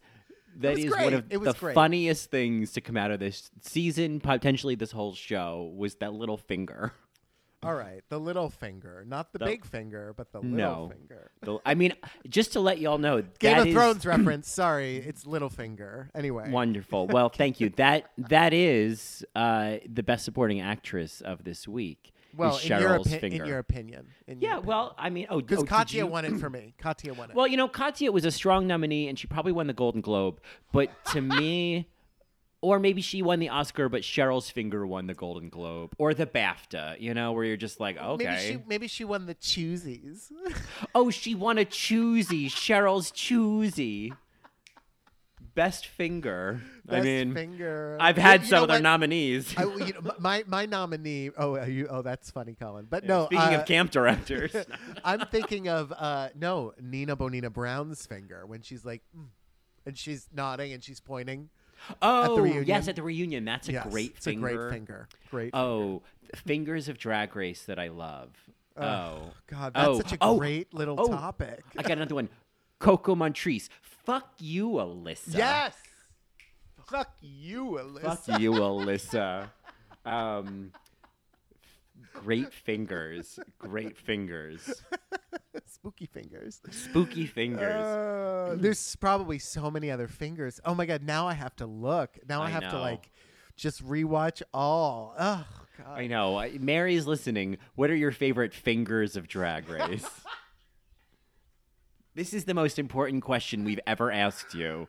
that is great. one of the great. funniest things to come out of this season, potentially this whole show, was that little finger. All right, the little finger, not the, The- big finger, but the little No. finger. The- I mean, just to let y'all know, Game of is Thrones reference. Sorry, it's little finger. Anyway, wonderful. Well, thank you. That that is uh, the best supporting actress of this week. Well, is in your, Cheryl's opi- finger. in your opinion. In your yeah. Well, I mean, oh, because oh, Katya you- won it for me. Katya won it. Well, you know, Katya was a strong nominee, and she probably won the Golden Globe. But to me, or maybe she won the Oscar, but Cheryl's finger won the Golden Globe or the BAFTA. You know, where you're just like, okay, Maybe she maybe she won the choosies. oh, she won a choosy, Cheryl's choosy, best finger. I mean, finger. I've had you some their nominees. I, you know, my my nominee. Oh, are you, oh, that's funny, Colin. But no, Speaking uh, of camp directors, I'm thinking of uh, no Nina Bonina Brown's finger when she's like, mm, and she's nodding and she's pointing. oh reunion. yes, at the reunion, that's a Yes, great it's finger. a great finger. Great. Oh, fingers of Drag Race that I love. oh God, that's oh, such a oh, great little oh, topic. I got another one. Coco Montrese. Fuck you, Alyssa. Yes. Fuck you, Alyssa. Fuck you, Alyssa. Um, great fingers. Great fingers. Spooky fingers. Spooky fingers. Uh, there's probably so many other fingers. Oh my god! Now I have to look. Now I, I have to like just rewatch all. Oh god. I know. Mary's listening. What are your favorite fingers of Drag Race? this is the most important question we've ever asked you.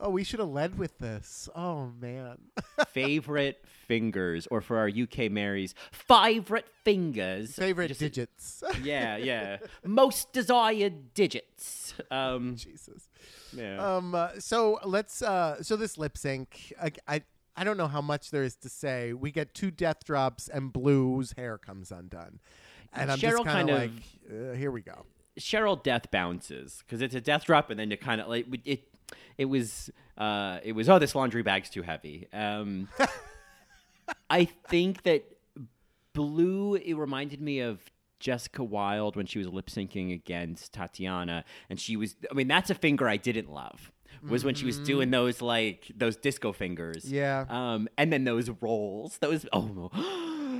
Oh, we should have led with this. Oh man. favorite fingers, or for our UK Marys, favorite fingers. Favorite Just- digits. Yeah, yeah. Most desired digits. Um, Jesus. yeah. Um. uh, so let's. Uh. So this lip sync. I, I. I don't know how much there is to say. We get two death drops, and Blu's hair comes undone, and I'm just Cheryl kind kind of of- like, uh, here we go. Cheryl death bounces because it's a death drop, and then it kind of like it. It was. Uh, it was. Oh, this laundry bag's too heavy. Um, I think that Blu. It reminded me of Jessica Wild when she was lip syncing against Tatiana, and she was. I mean, that's a finger I didn't love. Was when she was doing those like those disco fingers. Mm-hmm. Yeah. Um, and then those rolls. Those. Oh,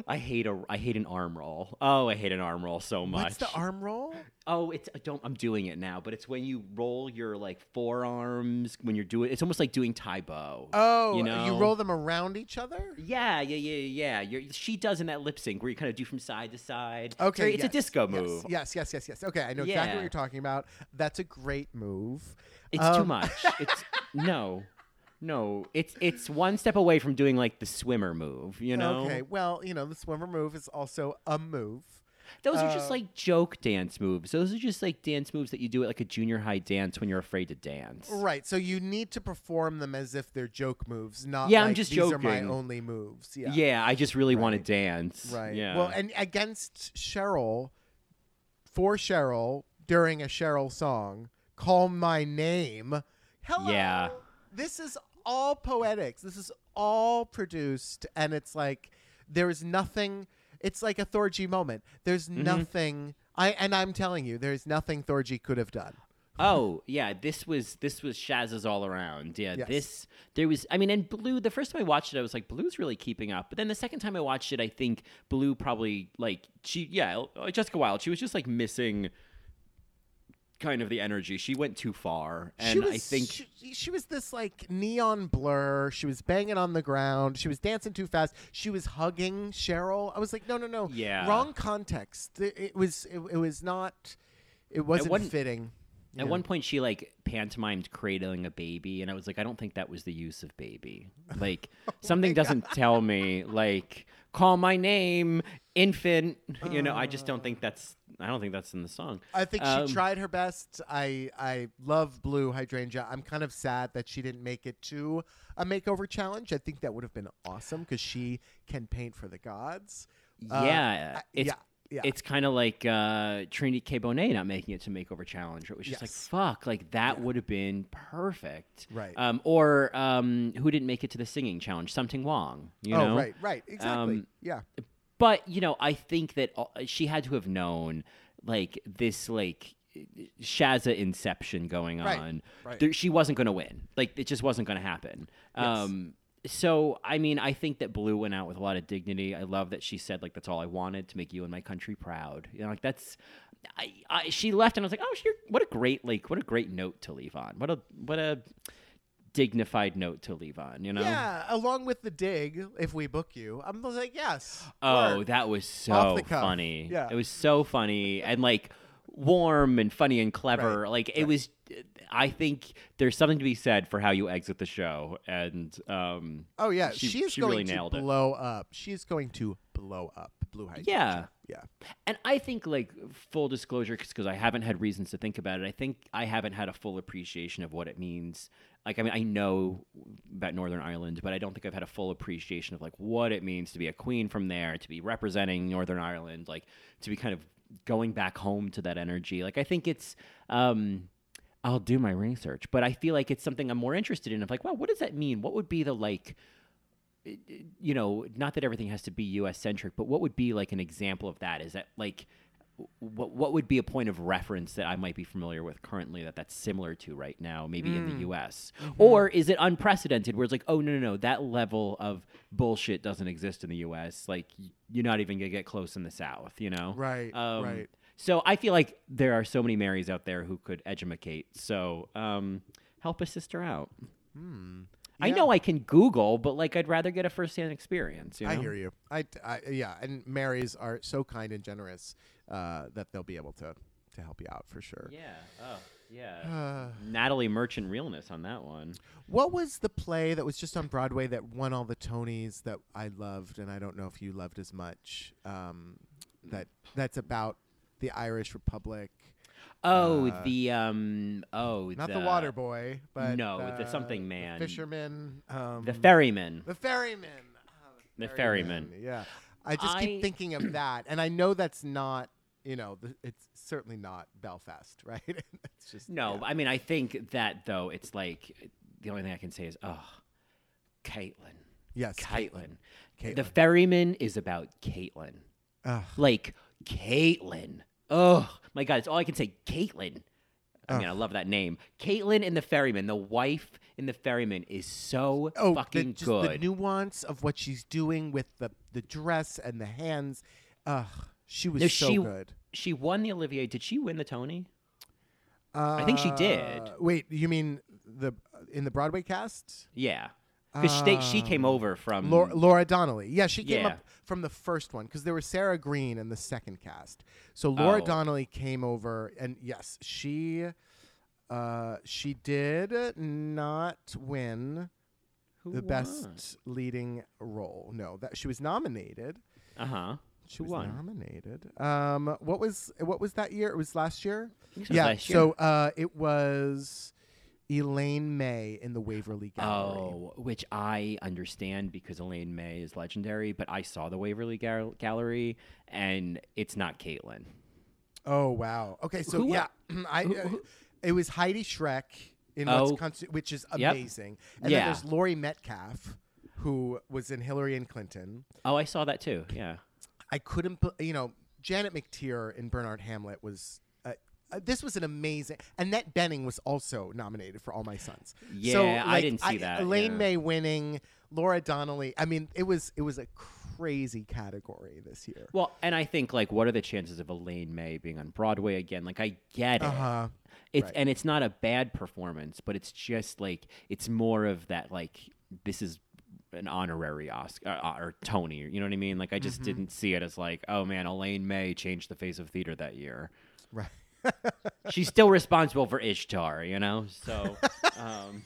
I hate a. I hate an arm roll. Oh, I hate an arm roll so much. What's the arm roll? Oh, it's I don't. I'm doing it now, but it's when you roll your like forearms when you're doing. It's almost like doing Tae Bo. Oh, you know, you roll them around each other. Yeah, yeah, yeah, yeah. You're, she does in that lip sync where you kind of do from side to side. Okay, it's, a disco move. Yes, yes, yes, yes. Okay, I know exactly what you're talking about. That's a great move. It's too Um, much. It's no, no. It's it's one step away from doing like the swimmer move. You know. Okay, well, you know, the swimmer move is also a move. Those are just Uh, like joke dance moves. Those are just like dance moves that you do at like a junior high dance when you're afraid to dance. Right. So you need to perform them as if they're joke moves, not Yeah, I'm like, just these are my joking. only moves. Yeah. Yeah, I just really want to Right. dance. Right. Yeah. Well, and against Cheryl, for Cheryl during a Cheryl song, "Call My Name." Hello. Yeah. This is all poetics. This is all produced, and it's like there is nothing. It's like a Thorgy moment. There's Mm-hmm. nothing. I and I'm telling you, there's nothing Thorgy could have done. Oh yeah, this was this was Shaz's all around. Yeah, Yes. this there was. I mean, and Blu. The first time I watched it, I was like, Blu's really keeping up. But then the second time I watched it, I think Blu probably like she yeah Jessica Wild. She was just like missing kind of the energy. She went too far, and was, I think she, she was this like neon blur. She was banging on the ground. She was dancing too fast. She was hugging Cheryl. I was like, no, no, no. Yeah. Wrong context. It, it was. It, it was not. It wasn't one- fitting. At Yeah. one point, she like pantomimed cradling a baby, and I was like, I don't think that was the use of baby. Like oh something doesn't tell me like call my name, infant. You know, I just don't think that's. I don't think that's in the song. I think Um, she tried her best. I I love Blu Hydrangea. I'm kind of sad that she didn't make it to a makeover challenge. I think that would have been awesome because she can paint for the gods. Uh, yeah, I- it's yeah, yeah. it's kind of like uh, Trinity K. Bonet not making it to Makeover Challenge. It was just like fuck, like that would have been perfect. Right. Um, or um, who didn't make it to the singing challenge? Something Wong. You oh know. right, right, exactly. Um, yeah. But you know, I think that she had to have known like this like Shazza inception going Right, on. right. There, she wasn't going to win. Like it just wasn't going to happen. Yes. Um so I mean, I think that Blu went out with a lot of dignity. I love that she said like that's all I wanted to make you and my country proud. You know, like that's I, I she left and I was like, "Oh, she, what a great like what a great note to leave on. What a what a dignified note to leave on, you know?" Yeah, along with the dig, if we book you, I'm like, yes. Oh, work. that was so Off the cuff. funny. Yeah. It was so funny and like warm and funny and clever. Right, Like it was I think there's something to be said for how you exit the show and um Oh yeah, she- she, is she going really to nailed it. blow up. She is going to blow up. Blu Hydrangea. Yeah. yeah. and I think like full disclosure because I haven't had reasons to think about it. I think I haven't had a full appreciation of what it means. Like I mean I know about Northern Ireland, but I don't think I've had a full appreciation of like what it means to be a queen from there, to be representing Northern Ireland, like to be kind of going back home to that energy. Like I think it's um I'll do my research, but I feel like it's something I'm more interested in of like, well, what does that mean? What would be the like you know, not that everything has to be U.S. centric, but what would be like an example of that? Is that like, what what would be a point of reference that I might be familiar with currently that that's similar to right now, maybe in the U.S. Or is it unprecedented, where it's like, oh no no no, that level of bullshit doesn't exist in the U.S. Like you're not even gonna get close in the South, you know? Right, Um, right. So I feel like there are so many Marys out there who could edumacate. So um, help a sister out. I Yeah. know I can Google, but like I'd rather get a firsthand experience. You know? I hear you. I, I yeah, and Marys are so kind and generous uh, that they'll be able to to help you out for sure. Yeah. Oh, yeah. Natalie Merchant realness on that one. What was the play that was just on Broadway that won all the Tonys that I loved, and I don't know if you loved as much? Um, that that's about the Irish Republic, Oh, Uh, the um. Oh, not the, the, Water Boy, but no, the uh, something man. fisherman, um, The ferryman. the ferryman, Ah, The ferryman. Yeah, I just I- keep thinking of that, and I know that's not. You know, the, it's certainly not Belfast, right? it's just No, yeah. I mean I think that though it's like the only thing I can say is oh, Caitlin. Yes, Caitlin. Caitlin. The ferryman is about Caitlin. Ugh. Like Caitlin. Oh my god, it's all I can say. Caitlin. I mean, I love that name. Caitlin in the ferryman, the wife in the ferryman, is so oh, fucking the, just good. the nuance of what she's doing with the the dress and the hands. Ugh, she was No, so she good. she won the Olivier. Did she win the Tony? I think she did. Uh, Wait, you mean the in the Broadway cast? Yeah, because she, she came over from Laura, Laura Donnelly. Yeah, she came. Yeah. up from the first one because there was Sarah Green in the second cast. So Laura Oh. Donnelly came over, and yes, she uh, she did not win Who the won? best leading role. No, that she was nominated. Uh huh. She Who was won? nominated. Um, what was what was that year? It was last year. think it was yeah. last So uh, it was Elaine May in the Waverly Gallery. Oh, which I understand because Elaine May is legendary, but I saw the Waverly Gal- Gallery and it's not Caitlin. Oh wow. Okay, so Who- yeah, I uh, it was Heidi Schreck in Oh. Consti- which is Yep. amazing. And Yeah. then there's Laurie Metcalf, who was in Hillary and Clinton. Oh, I saw that too. Yeah. I couldn't, you know, Janet McTeer in Bernhardt/Hamlet was. Uh, uh, this was an amazing. Annette Bening was also nominated for All My Sons. Yeah, so, Yeah, I didn't see that, Elaine yeah. May winning, Laura Donnelly. I mean, it was it was a crazy category this year. Well, and I think like, what are the chances of Elaine May being on Broadway again? Like, I get it. Uh huh. It's right. and it's not a bad performance, but it's just like it's more of that like this is an honorary Oscar uh, or Tony. You know what I mean? Like I just Mm-hmm. didn't see it as like, oh man, Elaine May changed the face of theater that year. Right. She's still responsible for Ishtar, you know. So, um,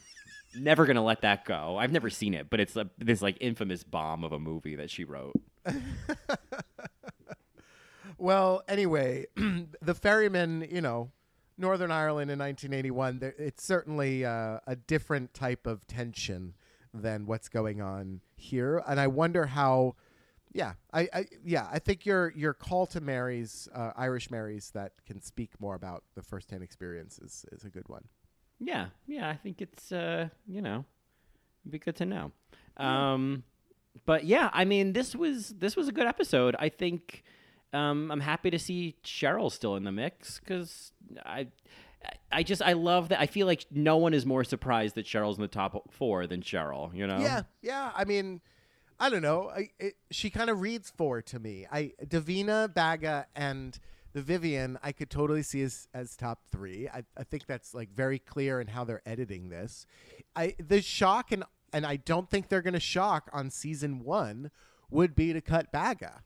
never gonna let that go. I've never seen it, but it's a, this like infamous bomb of a movie that she wrote. Well, anyway, the ferryman, you know, Northern Ireland in 1981, there, it's certainly uh, a different type of tension than what's going on here, and I wonder how. Yeah, I, I yeah, I think your your call to Marys, uh, Irish Marys, that can speak more about the firsthand experience is, is a good one. Yeah, yeah, I think it's uh, you know, it'd be good to know. Um, but yeah, I mean, this was this was a good episode. I think um, I'm happy to see Cheryl still in the mix because I. I just I love that. I feel like no one is more surprised that Cheryl's in the top four than Cheryl. You know? Yeah, yeah. I mean, I don't know. I, it, she kind of reads four to me. I Divina, Baga, and the Vivienne. I could totally see as as top three. I, I think that's like very clear in how they're editing this. I the shock and and I don't think they're going to shock on season one would be to cut Baga.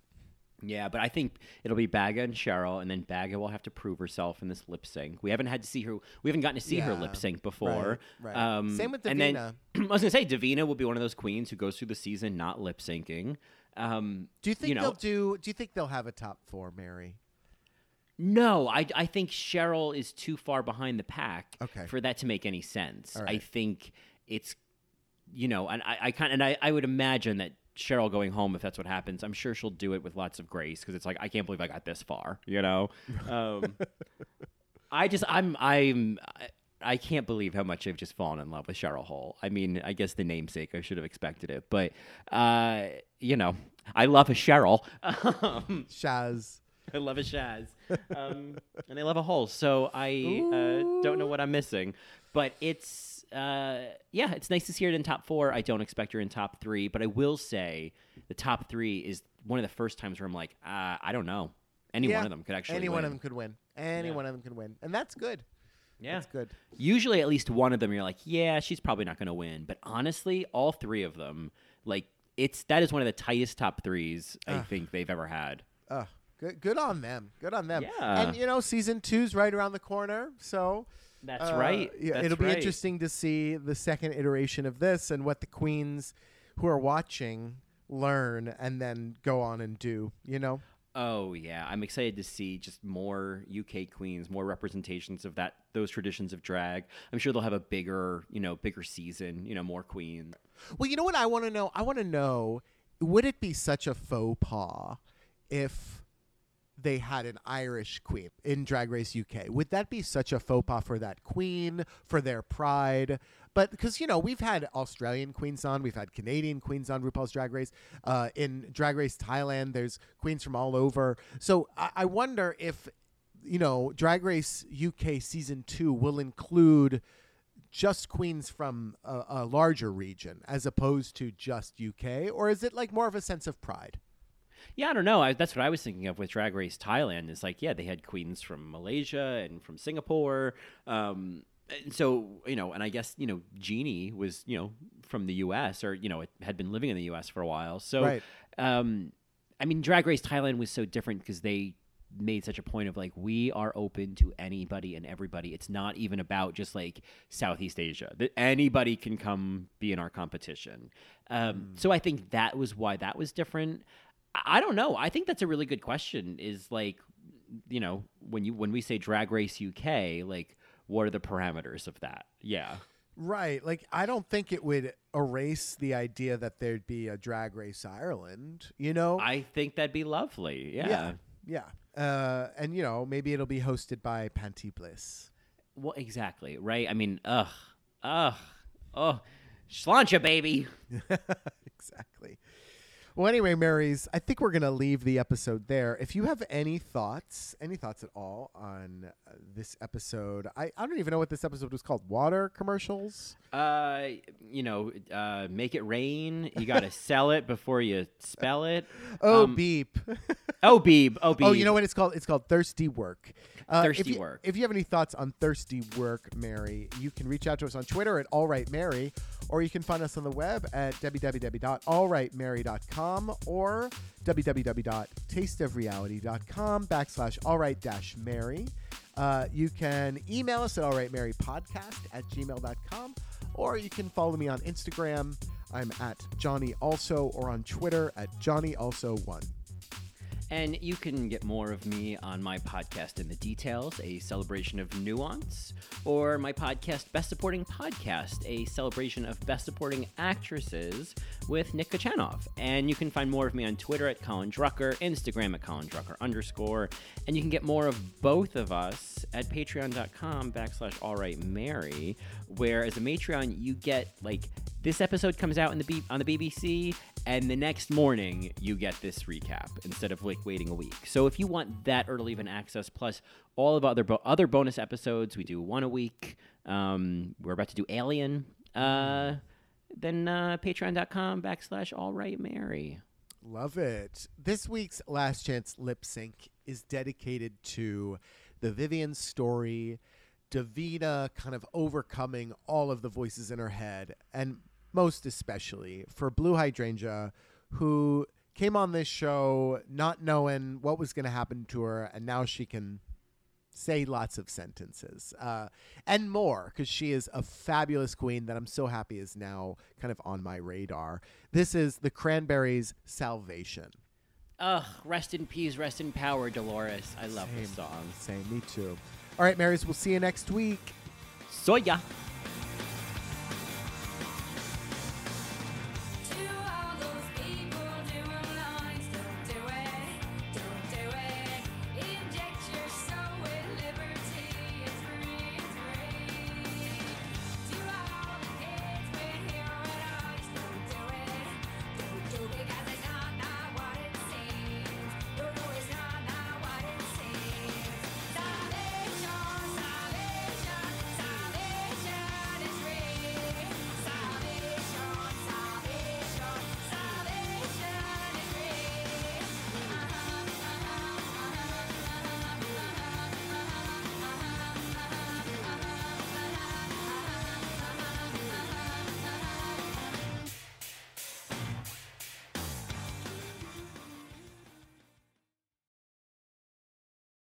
Yeah, but I think it'll be Baga and Cheryl, and then Baga will have to prove herself in this lip sync. We haven't had to see her. We haven't gotten to see her Yeah, lip sync before. right. Um, Same with And then, Divina. I was gonna say Divina will be one of those queens who goes through the season not lip syncing. Um, Do you think you know, they'll do? Do you think they'll have a top four, Mary? No, I, I think Cheryl is too far behind the pack Okay. for that to make any sense. All I right. think it's, you know, and I, I kind and I, I would imagine that Cheryl going home, if that's what happens, I'm sure she'll do it with lots of grace because it's like I can't believe I got this far, you know. Um, I just I'm I'm. I, can't believe how much I've just fallen in love with Cheryl Hole. I mean, I guess the namesake, I should have expected it, but uh, you know, I love a Cheryl. Um, Shaz. I love a Shaz, um, and I love a hole. So I uh, don't know what I'm missing, but it's uh, yeah, it's nice to see her in top four. I don't expect her in top three, but I will say the top three is one of the first times where I'm like, uh, I don't know, any Yeah, one of them could actually Any win. one of them could win. Any Yeah. one of them could win, and that's good. yeah, That's good. Usually, at least one of them, you're like, yeah, she's probably not going to win. But honestly, all three of them, like, it's that is one of the tightest top threes I think they've ever had. Uh, good, good on them. Good on them. Yeah. And you know, season two's right around the corner, so That's uh, right. Yeah, That's it'll be right. interesting to see the second iteration of this and what the queens who are watching learn and then go on and do. You know. Oh yeah, I'm excited to see just more UK queens, more representations of that those traditions of drag. I'm sure they'll have a bigger, you know, bigger season, you know, more queens. Well, you know what I want to know? I want to know would it be such a faux pas if they had an Irish queen in Drag Race UK? Would that be such a faux pas for that queen, for their pride? But because, you know, we've had Australian queens on, we've had Canadian queens on RuPaul's Drag Race. Uh, in Drag Race Thailand, there's queens from all over. So I, I wonder if, you know, Drag Race UK season two will include just queens from a, a larger region as opposed to just UK, or is it like more of a sense of pride? Yeah, I don't know. I, that's what I was thinking of with Drag Race Thailand. Is like, yeah, they had queens from Malaysia and from Singapore. Um, and so you know, and I guess you know, Jeannie was you know from the U.S. or you know had been living in the U.S. for a while. So, Right. um, I mean, Drag Race Thailand was so different because they made such a point of like we are open to anybody and everybody. It's not even about just like Southeast Asia. That anybody can come be in our competition. Um, So I think that was why that was different. I don't know. I think that's a really good question. Is like, you know, when you when we say Drag Race UK, like, what are the parameters of that? Yeah. Right. Like, I don't think it would erase the idea that there'd be a Drag Race Ireland, you know? I think that'd be lovely. Yeah. yeah. Yeah. Uh, and, you know, maybe it'll be hosted by Panti Bliss. Well, exactly. Right. I mean, ugh, ugh, oh, Sláinte, baby. exactly. Well, anyway, Marys, I think we're going to leave the episode there. If you have any thoughts, any thoughts at all on uh, this episode, I, I don't even know what this episode was called. Water commercials? Uh, you know, uh, make it rain. You got to sell it before you spell it. Oh, Um, beep. Oh, beep. Oh, Beeb. Oh, you know what it's called? It's called Thirsty Werk. Uh, if Thirsty you- Work. If you have any thoughts on Thirsty Werk, Mary, you can reach out to us on Twitter at All Right Mary, or you can find us on the web at www.allrightmary.com or www.tasteofreality.com backslash allright dash Mary. Uh, you can email us at allrightmarypodcast at gmail.com, or you can follow me on Instagram. I'm at Johnny Also, or on Twitter at Johnny Also One. And you can get more of me on my podcast in the details, a celebration of nuance, or my podcast Best Supporting Podcast, a celebration of best supporting actresses with Nick Kachanov. And you can find more of me on Twitter at Colin Drucker, Instagram at Colin Drucker underscore, and you can get more of both of us at patreon.com backslash alrightmary, where as a Matreon you get like this episode comes out in the B- on the BBC, and the next morning you get this recap instead of like waiting a week. So if you want that early even access plus all of other bo- other bonus episodes, we do one a week. Um, we're about to do Alien. Uh, then uh, patreon.com backslash all right Mary. Love it. This week's Last Chance Lip Sync is dedicated to the Vivienne story, Divina kind of overcoming all of the voices in her head, and most especially for Blu Hydrangea, who came on this show not knowing what was going to happen to her, and now she can say lots of sentences uh, and more because she is a fabulous queen that I'm so happy is now kind of on my radar. This is the Cranberries' Salvation. Ugh, rest in peace, rest in power, Dolores. I love this Same. song. Same, me too. All right, Marys, we'll see you next week. Soya.